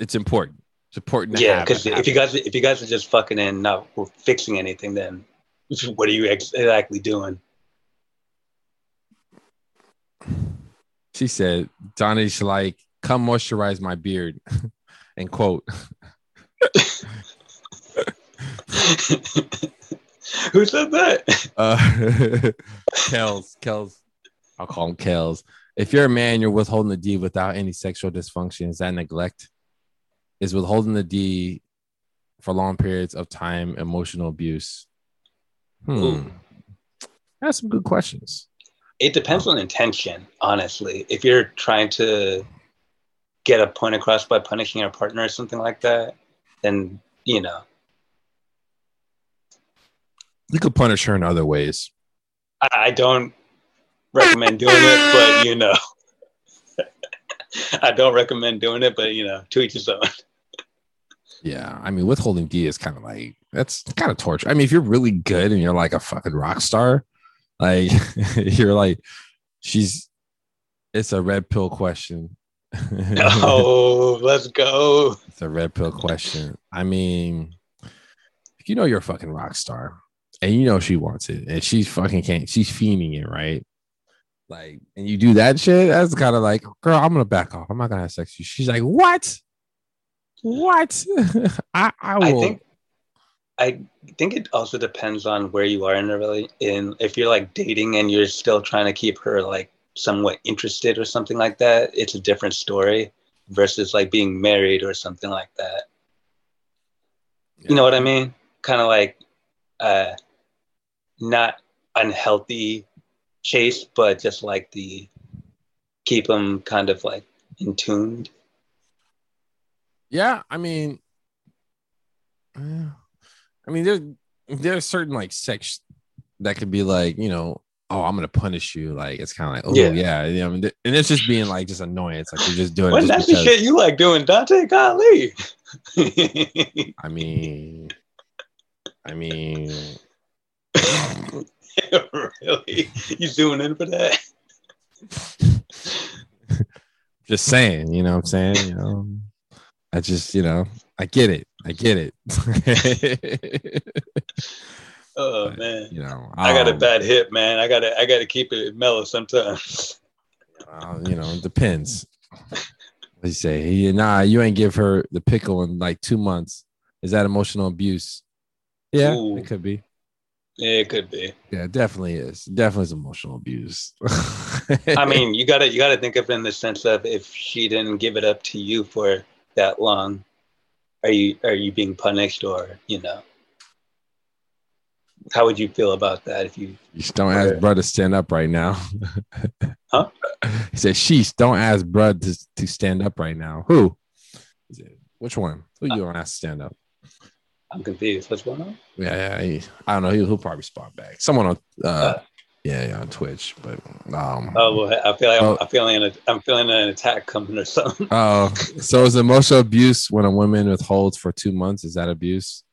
A: It's important. It's important. To
B: Yeah, because if you guys if you guys are just fucking and not fixing anything, then what are you ex- exactly doing?
A: She said, Donnie's like, come moisturize my beard. and quote.
B: Who said that?
A: Uh Kels. Kels. I'll call him Kels. If you're a man, you're withholding the D without any sexual dysfunction. Is that neglect? Is withholding the D for long periods of time emotional abuse? Hmm.
B: Ooh.
A: That's some good questions.
B: It depends on intention, honestly. If you're trying to get a point across by punishing your partner or something like that, then you know.
A: You could punish her in other ways.
B: I, I don't recommend doing it, but you know. I don't recommend doing it, but you know, to each his own.
A: Yeah, I mean, withholding D is kind of like that's kind of torture. I mean, if you're really good and you're like a fucking rock star, like you're like, she's, it's a red pill question.
B: Oh, let's go.
A: it's a red pill question. I mean, if you know you're a fucking rock star and you know she wants it and she's fucking can't, she's fiending it, right? Like, and you do that shit, that's kind of like, girl, I'm gonna back off. I'm not gonna have sex with you. She's like, what? What? I, I will.
B: I think I think it also depends on where you are in a really in if you're like dating and you're still trying to keep her like somewhat interested or something like that, it's a different story versus like being married or something like that. You know what I mean? Kind of like uh not unhealthy chase, but just like the keep them kind of like in tuned.
A: Yeah, I mean, I mean, there there are certain like sex that could be like, you know, oh, I'm gonna punish you. Like it's kind of like, oh
B: Yeah.
A: yeah, yeah. I mean, th- and it's just being like just annoyance. Like you're just doing it
B: that's
A: just
B: the shit you like doing, Dante. Golly.
A: I mean, I mean,
B: really? You zooming in for that?
A: just saying. You know what I'm saying? You know, I just, you know, I get it. I get it.
B: Oh
A: But,
B: man.
A: you know,
B: I got a
A: um,
B: bad hip, man. I gotta I gotta keep it mellow sometimes.
A: Uh, you know, it depends. They say, nah, you ain't give her the pickle in like two months. Is that emotional abuse? Yeah,
B: Ooh.
A: it could be.
B: Yeah, it could be.
A: Yeah, it definitely is. Definitely is emotional abuse.
B: I mean, you gotta you gotta think of it in the sense of if she didn't give it up to you for that long, are you are you being punished or you know? How would you feel about that if you
A: you just don't ask bro to stand up right now.
B: Huh?
A: He said, "Sheesh, don't ask bro to, to stand up right now." Who? Which one? Who you don't ask to stand up?
B: I'm confused. What's going on?
A: Yeah, yeah. He, I don't know. He'll, he'll probably spot back. Someone on, uh,
B: Uh.
A: yeah, yeah, on Twitch. But um,
B: Oh, well, I feel like
A: Oh.
B: I'm, I'm feeling I'm feeling an attack coming or something.
A: Oh, so is emotional abuse when a woman withholds for two months? Is that abuse?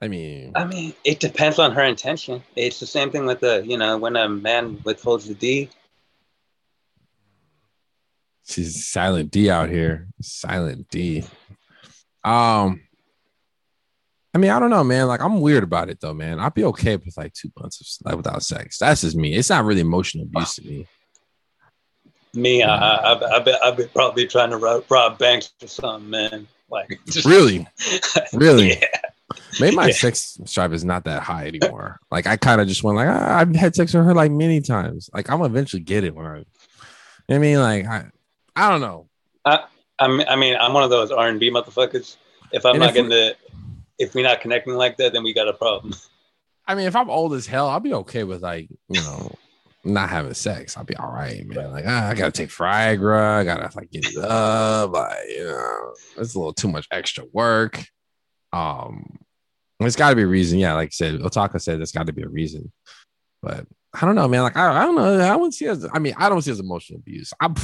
A: I mean,
B: I mean, it depends on her intention. It's the same thing with the, you know, when a man withholds the D.
A: she's silent D out here. Silent D. Um, I mean, I don't know, man. Like, I'm weird about it though, man. I'd be okay with like two months of like without sex. That's just me. It's not really emotional abuse to me.
B: Me, I, I, I, I bet I'd be probably trying to rob, rob banks or something, man. Like, just,
A: Really, really.
B: yeah.
A: Maybe my
B: Yeah.
A: sex drive is not that high anymore. Like, I kind of just went like, ah, I've had sex with her like many times. Like, I'm eventually get it when I. I mean, like, I, I don't know.
B: I mean, I mean, I'm one of those R and B motherfuckers. If I'm
A: And
B: not
A: if
B: getting the, if we're not connecting like that, then we got a problem.
A: I mean, if I'm old as hell, I'll be okay with like, you know, not having sex. I'll be all right, man. Like, ah, I gotta take Viagra. I gotta like get it up. Like, you know, it's a little too much extra work. Um, there's got to be a reason. Yeah, like I said, Otaku said, there's got to be a reason. But I don't know, man. Like, I, I don't know. I wouldn't see as. I mean, I don't see as emotional abuse. I'm,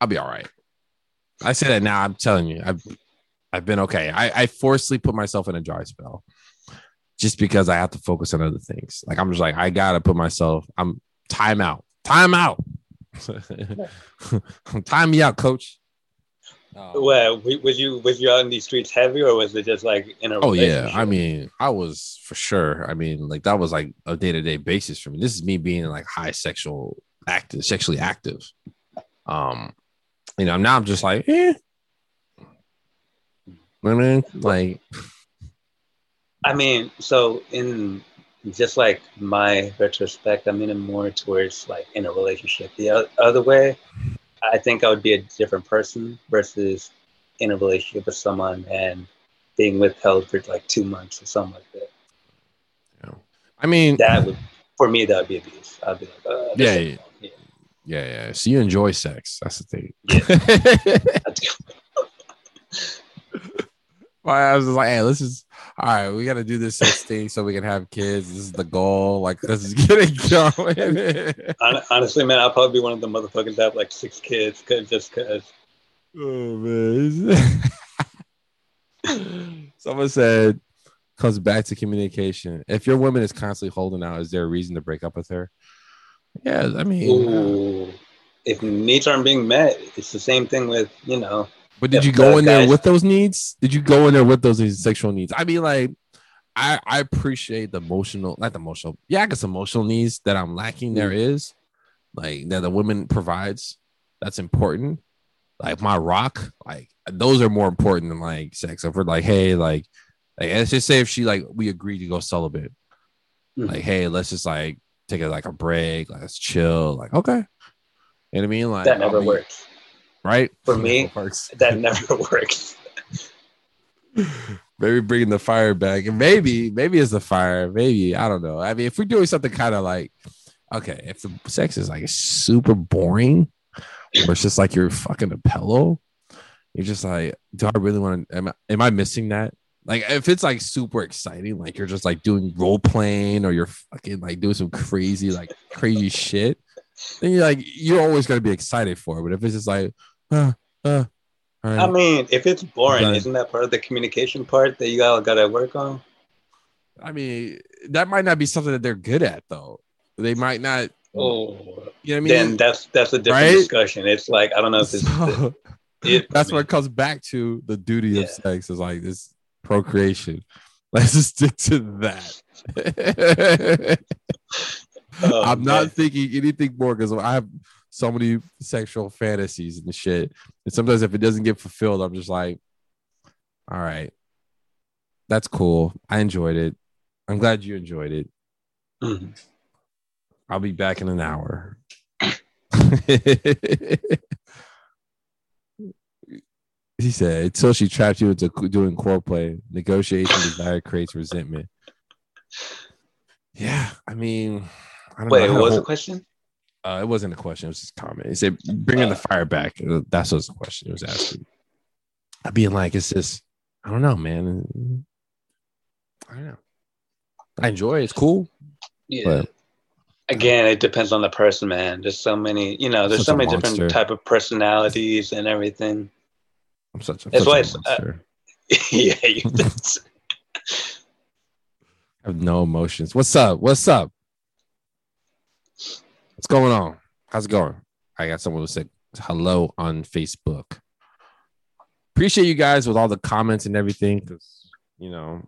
A: I'll be all right. I say that now. I'm telling you, I've, I've been okay. I, I forcefully put myself in a dry spell just because I have to focus on other things. Like I'm just like I gotta put myself. I'm time out. Time out. time me out, coach. Um,
B: Well, was you was you out in these streets heavy, or was it just like in a?
A: oh yeah. I mean, I was for sure. I mean, like that was like a day to day basis for me. This is me being like high sexual active, sexually active. Um, you know, now I'm just like, eh. I mean, like,
B: I mean, so in just like my retrospect, I'm in more towards like in a relationship. The other way, I think I would be a different person versus in a relationship with someone and being withheld for like two months or something like that.
A: I mean,
B: That would, for me, that would be abuse. I'd be like, uh,
A: Yeah, yeah.
B: yeah.
A: yeah, yeah. So you enjoy sex? That's the thing.
B: Do.
A: Well, I was just like, hey, this is all right. We got to do this sex thing so we can have kids. This is the goal. Like, this is getting going.
B: Honestly, man, I'll probably be one of the motherfuckers that have like six kids, cause just cause.
A: oh man. Someone said, comes back to communication. If your woman is constantly holding out, is there a reason to break up with her? Yeah, I mean, uh,
B: Ooh, if needs aren't being met, it's the same thing with you know.
A: But did
B: If
A: you go in there
B: guys-
A: with those needs? Did you go in there with those sexual needs? I mean, like, I I appreciate the emotional, not the emotional, yeah, I guess emotional needs that I'm lacking. There is, like, that the woman provides. That's important. Like my rock, like those are more important than like sex. If we're like, hey, like, like let's just say if she like we agree to go celibate,
B: Mhm.
A: like, hey, let's just like take a like a break, like, let's chill, like, okay. You know what I mean? Like
B: that never
A: I'll be-
B: works.
A: Right?
B: For me. That never works.
A: maybe bringing the fire back and maybe maybe it's the fire maybe i don't know i mean if we're doing something kind of like okay if the sex is like super boring or it's just like you're fucking a pillow you're just like do i really want to am, I- am i missing that like if it's like super exciting like you're just like doing role playing or you're fucking like doing some crazy like crazy shit then you're like you're always going to be excited for it but if it's just like uh, uh, all right.
B: I mean, if it's boring,
A: Done.
B: isn't that part of the communication part that you all got to work on?
A: I mean, that might not be something that they're good at, though. They might not.
B: Oh,
A: You know what I
B: then
A: mean?
B: that's that's a different
A: Right?
B: discussion. It's like I don't know if it's
A: So,
B: it,
A: that's
B: I
A: what
B: mean,
A: it comes back to. The duty
B: Yeah.
A: of sex is like this procreation. Let's just stick to that.
B: Oh,
A: I'm not
B: man.
A: thinking anything more because I have so many sexual fantasies and shit. And sometimes if it doesn't get fulfilled, I'm just like, all right, that's cool. I enjoyed it. I'm glad you enjoyed it.
B: Mhm.
A: I'll be back in an hour. he said, until she trapped you into doing core play, negotiation desire creates resentment. Yeah, I mean, I don't
B: Wait, what was the
A: the
B: question?
A: Uh, it wasn't a question. It was just a comment. He said, bringing the fire back. Uh, That's what the question he was asking. I being like, it's just, I don't know, man. I don't know. I enjoy it. It's cool.
B: Yeah.
A: But-
B: Again, it depends on the person, man. There's so many, you know, there's so many
A: monster.
B: different type of personalities and everything.
A: I'm such a,
B: That's
A: such
B: why
A: a
B: it's, uh,
A: monster.
B: yeah, you,
A: I have no emotions. What's up? What's up? What's going on? How's it going? I got someone who said hello on Facebook. Appreciate you guys with all the comments and everything because you know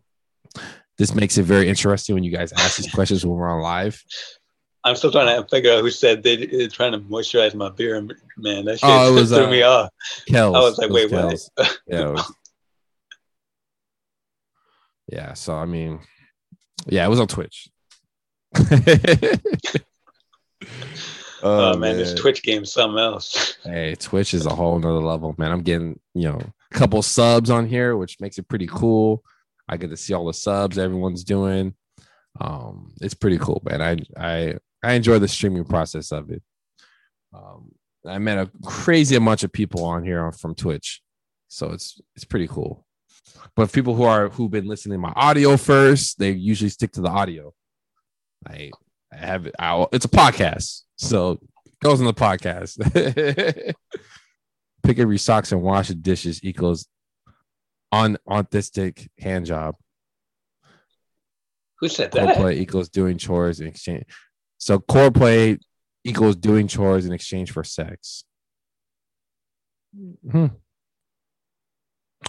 A: this makes it very interesting when you guys ask these questions when we're on live.
B: I'm still trying to figure out who said they, they're trying to moisturize my beer. Man, that shit
A: Oh, was,
B: threw
A: uh,
B: me off.
A: Kells.
B: I was like,
A: It
B: wait,
A: Kells.
B: what?
A: Yeah. was- yeah. So I mean, yeah, it was on Twitch.
B: Oh, man, this Twitch game is something else.
A: Hey, Twitch is a whole nother level, man. I'm getting, you know, a couple subs on here, which makes it pretty cool. I get to see all the subs everyone's doing. Um, it's pretty cool, man. I I I enjoy the streaming process of it. Um, I met a crazy bunch of people on here from Twitch, so it's it's pretty cool. But people who are who've been listening to my audio first, they usually stick to the audio. I I have it. I, it's a podcast, so goes in the podcast. Pick up your socks and wash the dishes equals on autistic hand job.
B: Who said
A: Core
B: that?
A: play equals doing chores in exchange. So core play equals doing chores in exchange for sex. Hmm.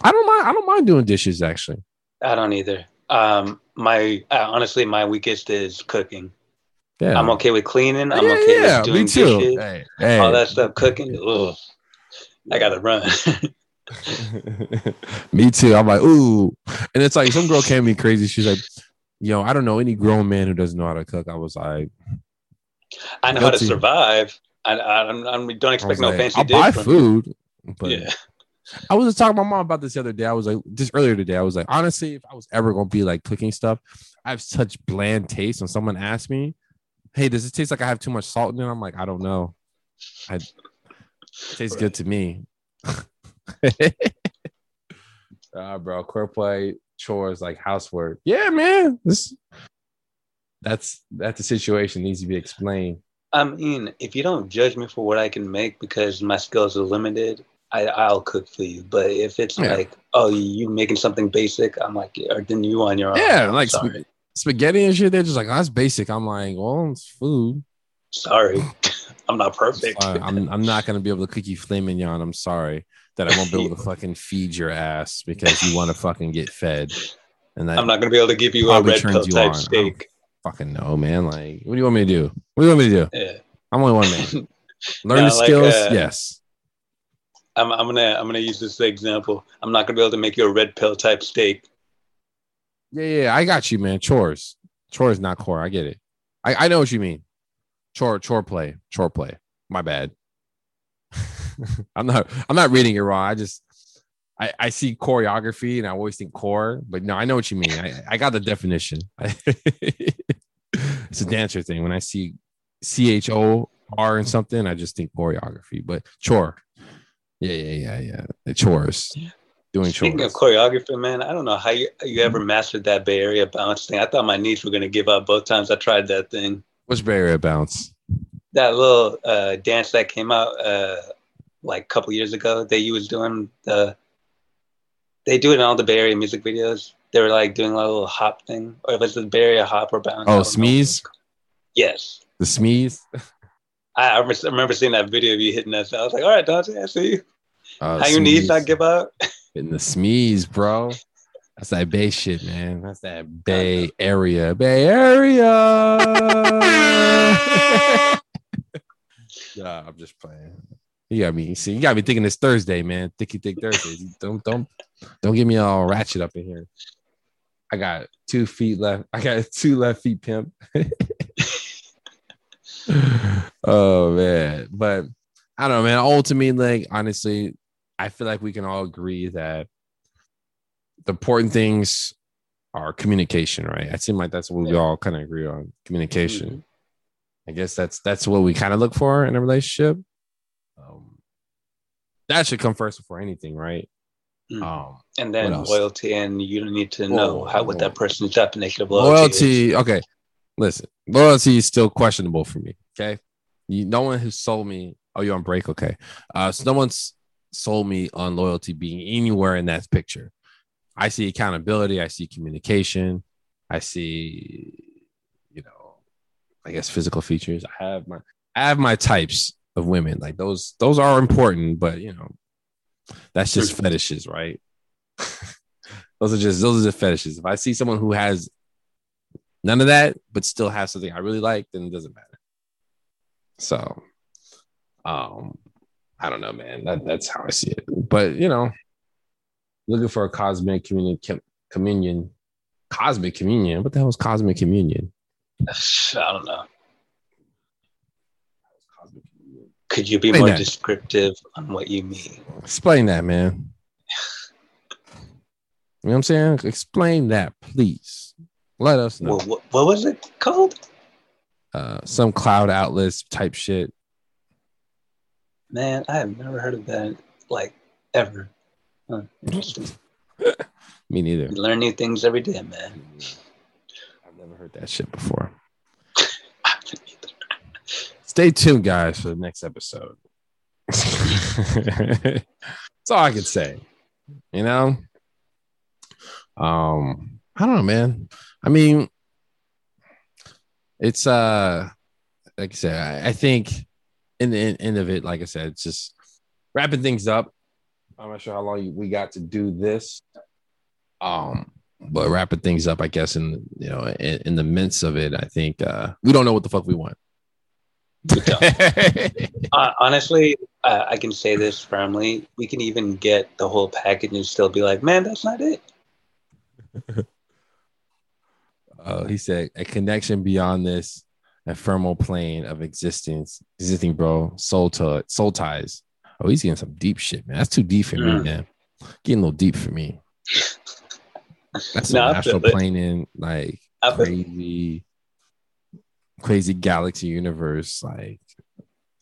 A: I don't mind. I don't mind doing dishes actually.
B: I don't either. Um, my uh, honestly, my weakest is cooking.
A: Yeah,
B: I'm okay with cleaning. I'm
A: Yeah,
B: okay
A: yeah,
B: with doing
A: me too.
B: dishes.
A: Hey, hey.
B: All that stuff, cooking. Ugh, I gotta run.
A: me too. I'm like, ooh, and it's like some girl came me crazy. She's like, yo, I don't know any grown man who doesn't know how to cook. I was like,
B: I know how to
A: Guilty.
B: survive. I, I, I'm- I don't expect
A: was
B: no
A: like,
B: fancy
A: I'll
B: dish
A: buy
B: from
A: food, but
B: Yeah.
A: I was just talking to my mom about this the other day. I was like, just earlier today, I was like, honestly, if I was ever gonna be like cooking stuff, I have such bland taste. When someone asks me, "Hey, does it taste like I have too much salt in it?" I'm like, I don't know. I it tastes good to me. uh, bro, core play chores like housework. Yeah, man. This that's that's the situation needs to be explained.
B: I mean, if you don't judge me for what I can make because my skills are limited, I, I'll cook for you. But if it's
A: Yeah.
B: like, oh, you making something basic, I'm like, or then you on your own.
A: Yeah,
B: I'm
A: like
B: sorry,
A: sp- spaghetti and shit. They're just like, oh, that's basic. I'm like, well, it's food.
B: sorry, I'm not perfect.
A: I'm I'm not gonna be able to cook you filet mignon. I'm sorry that I won't be able to fucking feed your ass because you want to fucking get fed. And that
B: I'm not gonna be able to give you a red pill type
A: on.
B: steak.
A: fucking no, man. Like, what do you want me to do? What do you want me to do?
B: Yeah,
A: I'm only one man. Learn the
B: like,
A: skills.
B: uh,
A: yes.
B: I'm, I'm gonna I'm gonna use this example. I'm not gonna be able to make you a red pill type steak.
A: Yeah, yeah. I got you, man. Chores. Chores, not core. I get it. I, I know what you mean. Chore, chore play, chore play. My bad. I'm not. I'm not reading it wrong. I just. I, I see choreography and I always think core, but no, I know what you mean. I, I got the definition. it's a dancer thing. When I see C H O R and something, I just think choreography. But chore, yeah, yeah, yeah, yeah. The chores, doing
B: Speaking of choreography, man, I don't know how you you ever mastered that Bay Area bounce thing. I thought my knees were gonna give up both times I tried that thing.
A: Which Bay Area bounce?
B: That little uh, dance that came out uh, like a couple years ago that you was doing the. They do it in all the Bay Area music videos. They were like doing a little hop thing, or if it's the Bay Area hop or bounce.
A: Oh. Smeeze,
B: Yes,
A: the Smeeze.
B: I, I remember- seeing that video of you hitting that. I was like, all right, Dante, I see you.
A: Uh,
B: How your knees not give out?
A: in the Smeeze, bro. That's that Bay shit, man. That's that Bay Area, Bay Area. yeah, I'm just playing. You got me. See, you got me thinking it's Thursday, man. Thicky thick Thursday. Don't don't don't get me all ratchet up in here. I got two feet left. I got two left feet, pimp. oh man, but I don't know, man. Ultimately, like honestly, I feel like we can all agree that the important things are communication, right? I seem like that's what we all kind of agree on communication.
B: Mhm.
A: I guess that's that's what we kind of look for in a relationship. Um, that should come first before anything, right?
B: Mhm.
A: Um,
B: and then loyalty, and you need to know how what that person's definition of loyalty. is.
A: Okay, listen, loyalty is still questionable for me. Okay, you, no one who sold me. Oh, you're on break. Okay, uh, so no one's sold me on loyalty being anywhere in that picture. I see accountability. I see communication. I see, you know, I guess physical features. I have my I have my types of women. Like those those are important, but you know, that's just fetishes, right? those are just those are just fetishes. If I see someone who has none of that, but still has something I really like, then it doesn't matter. So, um, I don't know, man. That, that's how I see it. But you know, looking for a cosmic communion, communion, cosmic communion. What the hell is cosmic communion?
B: I don't know. Could you be Explain more that. descriptive on what you mean?
A: Explain that, man. You know what I'm saying? Explain that, please. Let us know.
B: Well, what, what was it called?
A: Uh, some cloud outlets type shit.
B: Man, I have never heard of that like ever. Huh,
A: Me neither.
B: You learn new things every day, man.
A: I've never heard that shit before. Stay tuned, guys, for the next episode. That's all I can say. You know? Um, I don't know, man. I mean, it's uh like I said, I, I think in the end of it, like I said, it's just wrapping things up. I'm not sure how long we got to do this. Um, but wrapping things up, I guess, in you know, in, in the midst of it, I think uh we don't know what the fuck we want.
B: uh, honestly, uh, I can say this firmly. We can even get the whole package and still be like, man, that's not it.
A: uh, he said a connection beyond this ephemeral plane of existence, existing, bro. Soul to soul ties. Oh, he's getting some deep shit, man. That's too deep for mm. me, man. Getting a little deep for me. That's no, astral plane in like crazy, crazy galaxy universe. Like,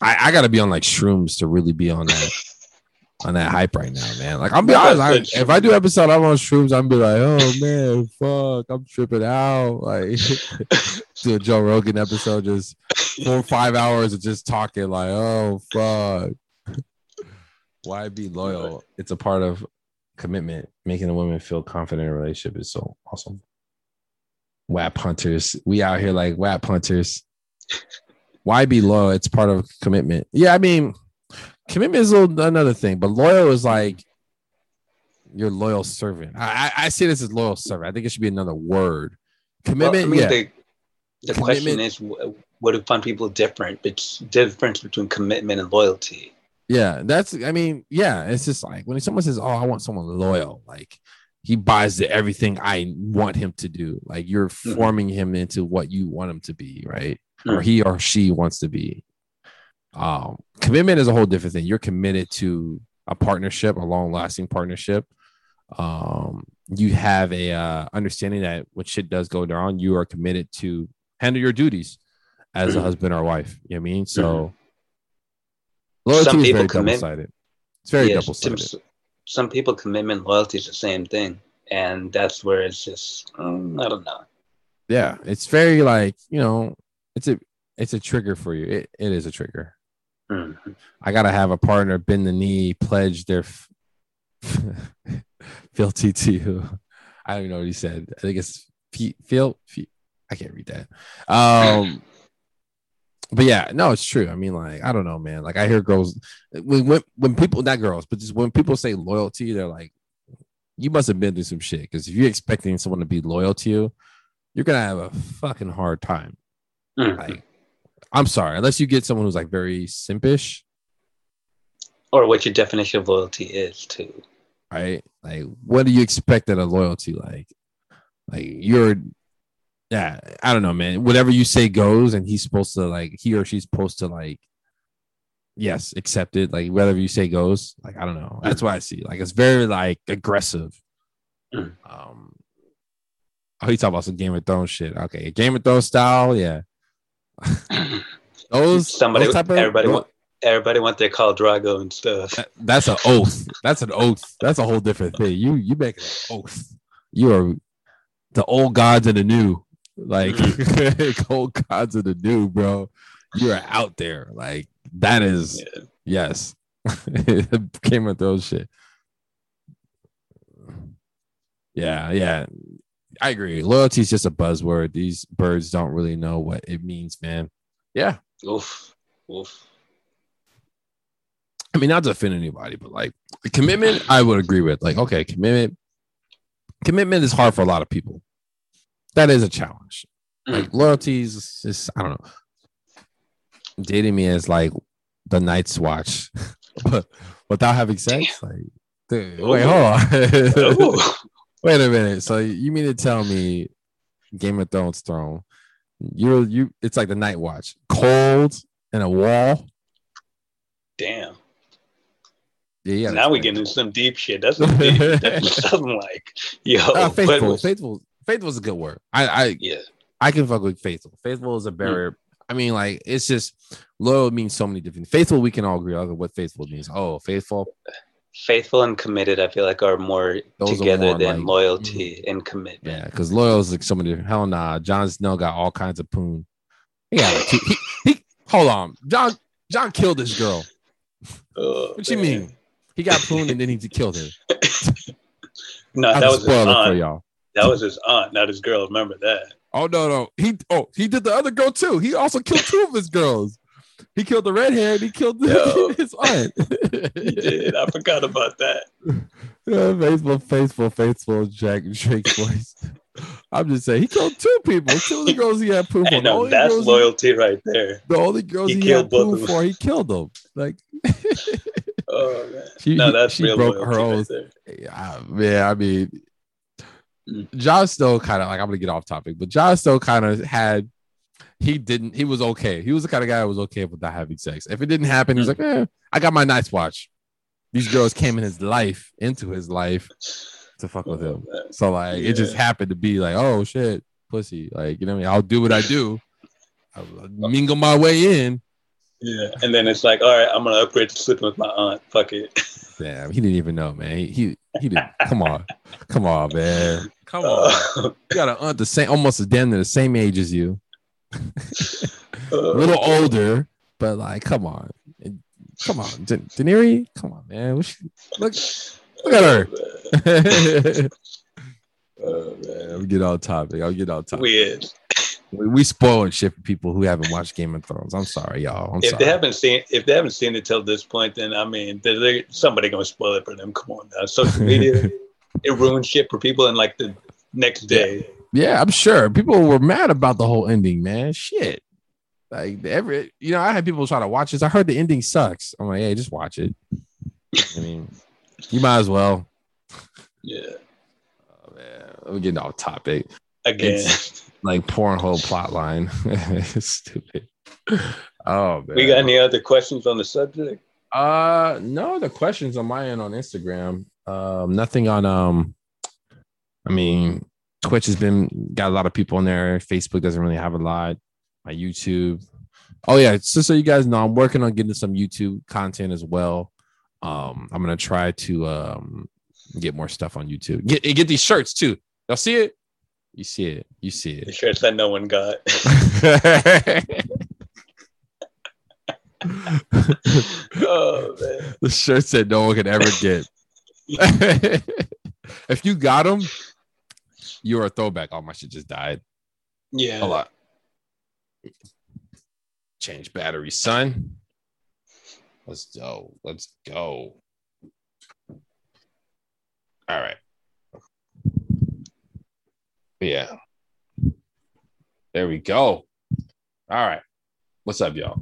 A: I, I gotta be on like shrooms to really be on that on that hype right now, man. Like I'm be honest, I, if I do episode I'm on shrooms, I'm be like, oh man, fuck, I'm tripping out. Like do a Joe Rogan episode, just four or five hours of just talking, like, oh fuck. Why be loyal? It's a part of commitment. Making a woman feel confident in a relationship is so awesome. WAP hunters, we out here like WAP hunters. Why be loyal? It's part of commitment. Yeah, I mean commitment is a little another thing, but loyal is like your loyal servant. I, I, I see this as loyal servant. I think it should be another word. Commitment. Well, I mean, yeah.
B: The, the question is, what do find people different? It's difference between commitment and loyalty.
A: Yeah, that's. I mean, yeah, it's just like when someone says, "Oh, I want someone loyal," like he buys the, everything I want him to do. Like you're mm-hmm. forming him into what you want him to be, right? Mm-hmm. Or he or she wants to be. Um, commitment is a whole different thing. You're committed to a partnership, a long lasting partnership. Um, you have a uh, understanding that when shit does go down, you are committed to handle your duties as a husband or wife. You know what I mean? So mm-hmm. loyalty some is very double sided. It's very yes, double sided.
B: Some people commitment loyalty is the same thing, and that's where it's just um, I don't know.
A: Yeah, it's very like you know, it's a it's a trigger for you. It it is a trigger. Mm-hmm. I gotta have a partner bend the knee, pledge their f- fealty to you. I don't even know what he said. I think it's feel. I can't read that. Um, but yeah, no, it's true. I mean, like, I don't know, man. Like, I hear girls when when, when people, not girls, but just when people say loyalty, they're like, you must have been through some shit. Because if you're expecting someone to be loyal to you, you're gonna have a fucking hard time. Mm-hmm. Like, I'm sorry, unless you get someone who's like very simpish.
B: Or what your definition of loyalty is too.
A: Right? Like what do you expect out of loyalty? Like like you're yeah, I don't know, man. Whatever you say goes, and he's supposed to like he or she's supposed to like yes, accept it. Like whatever you say goes. Like I don't know. That's what I see. Like it's very like aggressive. Mm. Um Oh, he talking about some Game of Thrones shit. Okay, Game of Thrones style, yeah.
B: those somebody, those type of, everybody, want, everybody want their Khal Drogo and stuff.
A: That, that's an oath. That's an oath. That's a whole different thing. You you make an oath. You are the old gods and the new, like mm. old gods and the new, bro. You are out there. Like that is yeah. yes. Game of Thrones shit. Yeah, yeah. I agree. Loyalty is just a buzzword. These birds don't really know what it means, man. Yeah.
B: Oof. Oof.
A: I mean, not to offend anybody, but like commitment, I would agree with. Like, okay, commitment, commitment is hard for a lot of people. That is a challenge.
B: Mm.
A: Like loyalty is just I don't know. Dating me is like the night's watch, but without having sex. Like, dude, wait, hold on. Wait a minute. So you mean to tell me Game of Thrones throne? You're you. It's like the night watch, cold and a wall.
B: Damn.
A: Yeah, yeah.
B: now we get into some deep shit. That's some deep. That's something like, yo,
A: Uh, faithful,
B: was-
A: faithful, faithful is a good word. I, I,
B: yeah,
A: I can fuck with faithful. Faithful is a barrier. I mean, like it's just loyal means so many different. Faithful, we can all agree on what faithful means. Oh, faithful.
B: Faithful and committed. I feel like are more
A: Those are
B: together
A: more
B: than
A: like-
B: loyalty mm. and commitment.
A: Yeah, because loyal is like so many different. Hell nah. Jon Snow got all kinds of poon. He got like, he, he, he- hold on. Jon Jon killed this girl.
B: Oh,
A: What you mean? He got poon and then he killed her.
B: No, that was his
A: spoiler for
B: aunt.
A: y'all.
B: That was his aunt, not his girl. Remember that?
A: Oh no, no. He oh he did the other girl too. He also killed two of his girls. He killed the red hair and he killed
B: Yo.
A: his aunt.
B: He did. I forgot about that.
A: Yeah, faithful, faithful, faithful Jack Drake's voice. I'm just saying he killed two people. Two of the girls he had poop on.
B: No, that's
A: girls he-
B: loyalty right there.
A: the only girls
B: He
A: he,
B: killed
A: had
B: both
A: poop
B: of them.
A: for, he killed them. Like
B: Oh man,
A: she,
B: no, that's
A: she
B: real
A: broke
B: loyalty
A: her own.
B: right.
A: Yeah, man, I mean,
B: Mm.
A: Jon Snow kind of like I'm gonna get off topic, but Jon Snow kind of had he didn't he was okay. He was the kind of guy that was okay with not having sex. If it didn't happen, he's
B: Mm.
A: like, eh, I got my night's watch. These girls came in his life, into his life to fuck with him. So like it just happened to be like, oh shit, pussy. Like, you know what I mean? I'll do what I do. I'll mingle my way in.
B: Yeah, and then it's like, all right, I'm gonna upgrade to sleeping with my aunt. Fuck it.
A: Damn, he didn't even know, man. He he, he didn't come on. Come on, man. Come on.
B: Uh,
A: You got an aunt the same almost as damn near the same age as you. a
B: uh,
A: little older, but like, come on. Come on. Da- Daenerys? Come on, man. What she- look look at her.
B: Oh, man.
A: I'll get on topic. I'll get on topic.
B: Weird.
A: We, we spoiling shit for people who haven't watched Game of Thrones. I'm sorry, y'all. I'm
B: If
A: sorry.
B: they haven't seen, if they haven't seen it till this point, then I mean, they're, they're- somebody gonna spoil it for them. Come on, now. social media it ruins shit for people, and like the next day,
A: Yeah, I'm sure people were mad about the whole ending, man. Shit. Like every, you know, I had people try to watch this. I heard the ending sucks. I'm like, hey, just watch it. I mean, you might as well.
B: yeah,
A: Oh, man, I'm getting off topic.
B: again,
A: Like Pornhole plot line. Stupid. Oh man.
B: we got any other questions on the subject?
A: Uh, no other questions on my end on Instagram. Um, nothing on um. I mean, Twitch has been got a lot of people on there. Facebook doesn't really have a lot. My YouTube. Oh yeah, so so you guys know, I'm working on getting some YouTube content as well. Um, I'm gonna try to um get more stuff on YouTube. Get get these shirts too. Y'all see it? You see it? You see it.
B: The shirts that no one got. oh man,
A: the shirts that no one could ever get. if you got them, you're a throwback. Oh, my shit just died.
B: yeah.
A: A lot. Change battery, son. Let's go. Let's go. All right. Yeah. There we go. All right. What's up, y'all?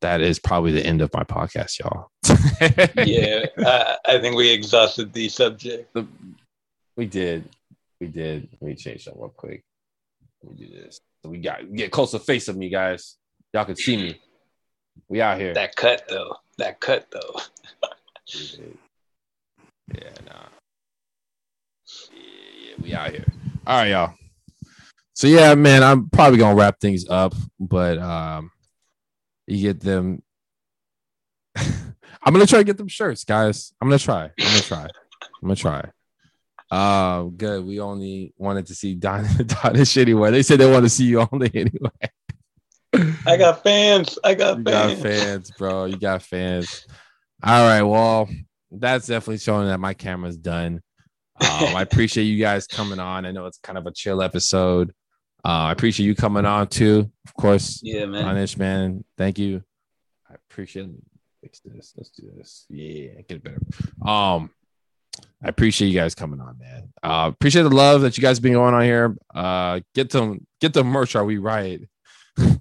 A: That is probably the end of my podcast, y'all.
B: yeah, I, I think we exhausted the subject.
A: The, we did. We did. Let me change that real quick. Let me do this. So we got get closer face of me, guys. Y'all can see me. We out here.
B: That cut though, that cut though.
A: Yeah, nah. Yeah, yeah, we out here. All right, y'all. So yeah, man, I'm probably gonna wrap things up, but um you get them. I'm gonna try to get them shirts, guys. I'm gonna try. I'm gonna try. I'm gonna try. Uh, good. We only wanted to see Don Don and shit anyway. They said they want to see you only anyway.
B: I got fans. I got
A: You got
B: fans.
A: fans, bro. You got fans. All right. Well, that's definitely showing that my camera's done. Um, I appreciate you guys coming on. I know it's kind of a chill episode. Uh, I appreciate you coming on too. Of course,
B: Yeah, man.
A: Anish, man. Thank you. I appreciate Fix this. Let's do this. Yeah, get it better. Um, I appreciate you guys coming on, man. Uh, appreciate the love that you guys been going on here. Uh, get them, get the merch. Are we right? get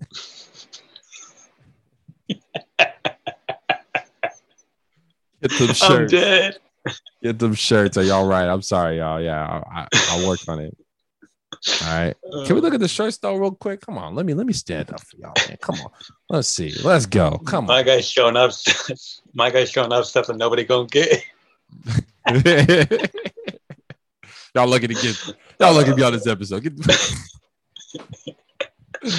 A: them shirts.
B: I'm dead.
A: Get them shirts. Are y'all right? I'm sorry, y'all. Yeah, I, I, I'll work on it. All right. Can we look at the shirts though, real quick? Come on. Let me let me stand up for y'all, man. Come on. Let's see. Let's go. Come on.
B: My guy's showing up. My guy's showing up stuff that nobody gonna get.
A: y'all looking to get y'all looking to be on this episode. Get, you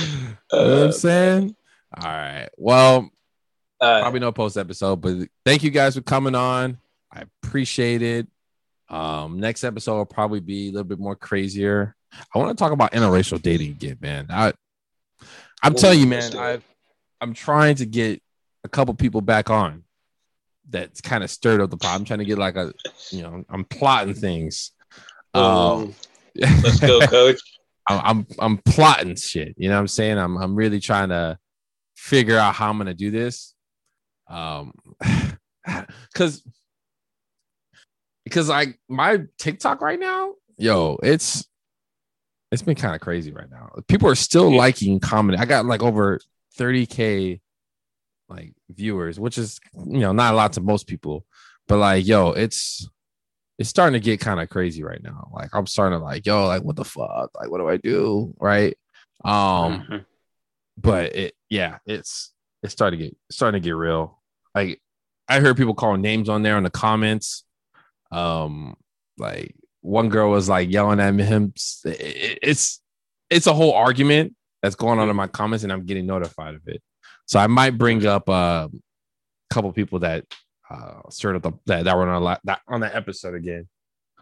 A: know what I'm saying? All right. Well,
B: uh,
A: probably no post episode, but thank you guys for coming on. I appreciate it. Um, next episode will probably be a little bit more crazier. I want to talk about interracial dating again, man. I, I'm telling you, man. I. I'm trying to get a couple people back on. That's kind of stirred up the pot. I'm trying to get like a, you know, I'm plotting things. Um,
B: let's go, coach.
A: I'm, I'm plotting shit. You know what I'm saying? I'm I'm really trying to figure out how I'm gonna do this. Um because because like my TikTok right now, yo, it's it's been kind of crazy right now. People are still liking comedy. I got like over 30k like viewers, which is you know not a lot to most people, but like yo, it's it's starting to get kind of crazy right now. Like I'm starting to like, yo, like what the fuck? Like what do I do? Right. Um,
B: Mhm.
A: but it yeah, it's it's starting to get starting to get real. Like I heard people calling names on there in the comments. Um, like one girl was like yelling at him. It- It's it's a whole argument that's going on in my comments, and I'm getting notified of it. So I might bring up uh, a couple people that uh stirred up the, that that were on a lot that on that episode again.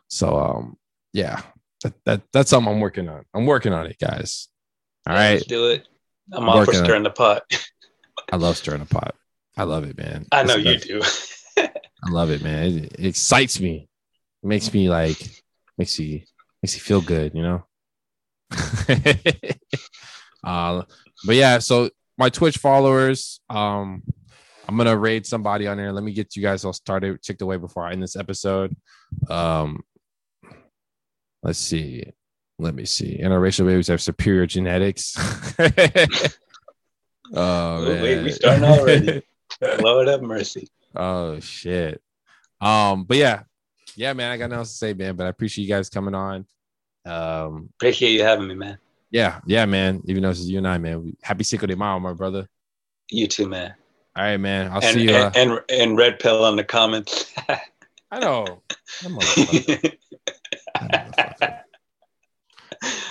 A: So um yeah, that, that that's something I'm working on. I'm working on it, guys. All
B: Yeah,
A: right.
B: let's do it. I'm all for
A: Working on it.
B: stirring the pot.
A: I love stirring the pot. I love it, man.
B: I know
A: It's
B: you
A: best.
B: do.
A: I love it, man. It, it excites me. It makes me like makes you makes you feel good, you know. uh, but yeah, so my Twitch followers, um, I'm gonna raid somebody on there. Let me get you guys all started, ticked away before I end this episode. Um, let's see. Let me see. Interracial babies have superior genetics. oh,
B: Ooh, wait, we
A: man.
B: starting already. Lord have mercy.
A: Oh shit. Um, but yeah, yeah, man, I got nothing else to say, man. But I appreciate you guys coming on. Um,
B: Appreciate you having me, man.
A: Yeah, yeah, man. Even though this is you and I, man. Happy Cinco de Mayo, my brother.
B: You too, man.
A: All right, man. I'll
B: And,
A: see you. Uh,
B: and, and and red pill on the comments.
A: I know. That motherfucker. That motherfucker.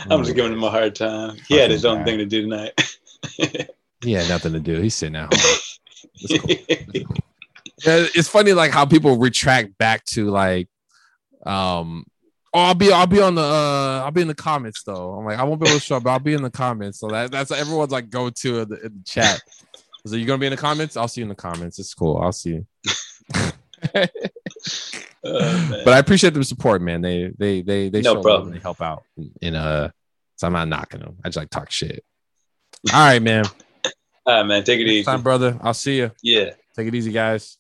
B: I'm just giving him a hard time. He had his own thing to do tonight.
A: He had nothing to do. He's sitting at home. It's cool. It's cool. It's funny like how people retract back to like um oh I'll be I'll be on the uh I'll be in the comments though. I'm like I won't be able to show up, but I'll be in the comments. So that that's everyone's like go to in the, in the chat. So you're gonna be in the comments? I'll see you in the comments. It's cool. I'll see you.
B: Oh.
A: But I appreciate the support, man. They they they they
B: No
A: show
B: problem.
A: and they help out in, in uh so I'm not knocking them. I just like talk shit. All right, man.
B: All right, man. Take it
A: Next
B: easy.
A: time, brother. I'll see you.
B: Yeah.
A: Take it easy, guys.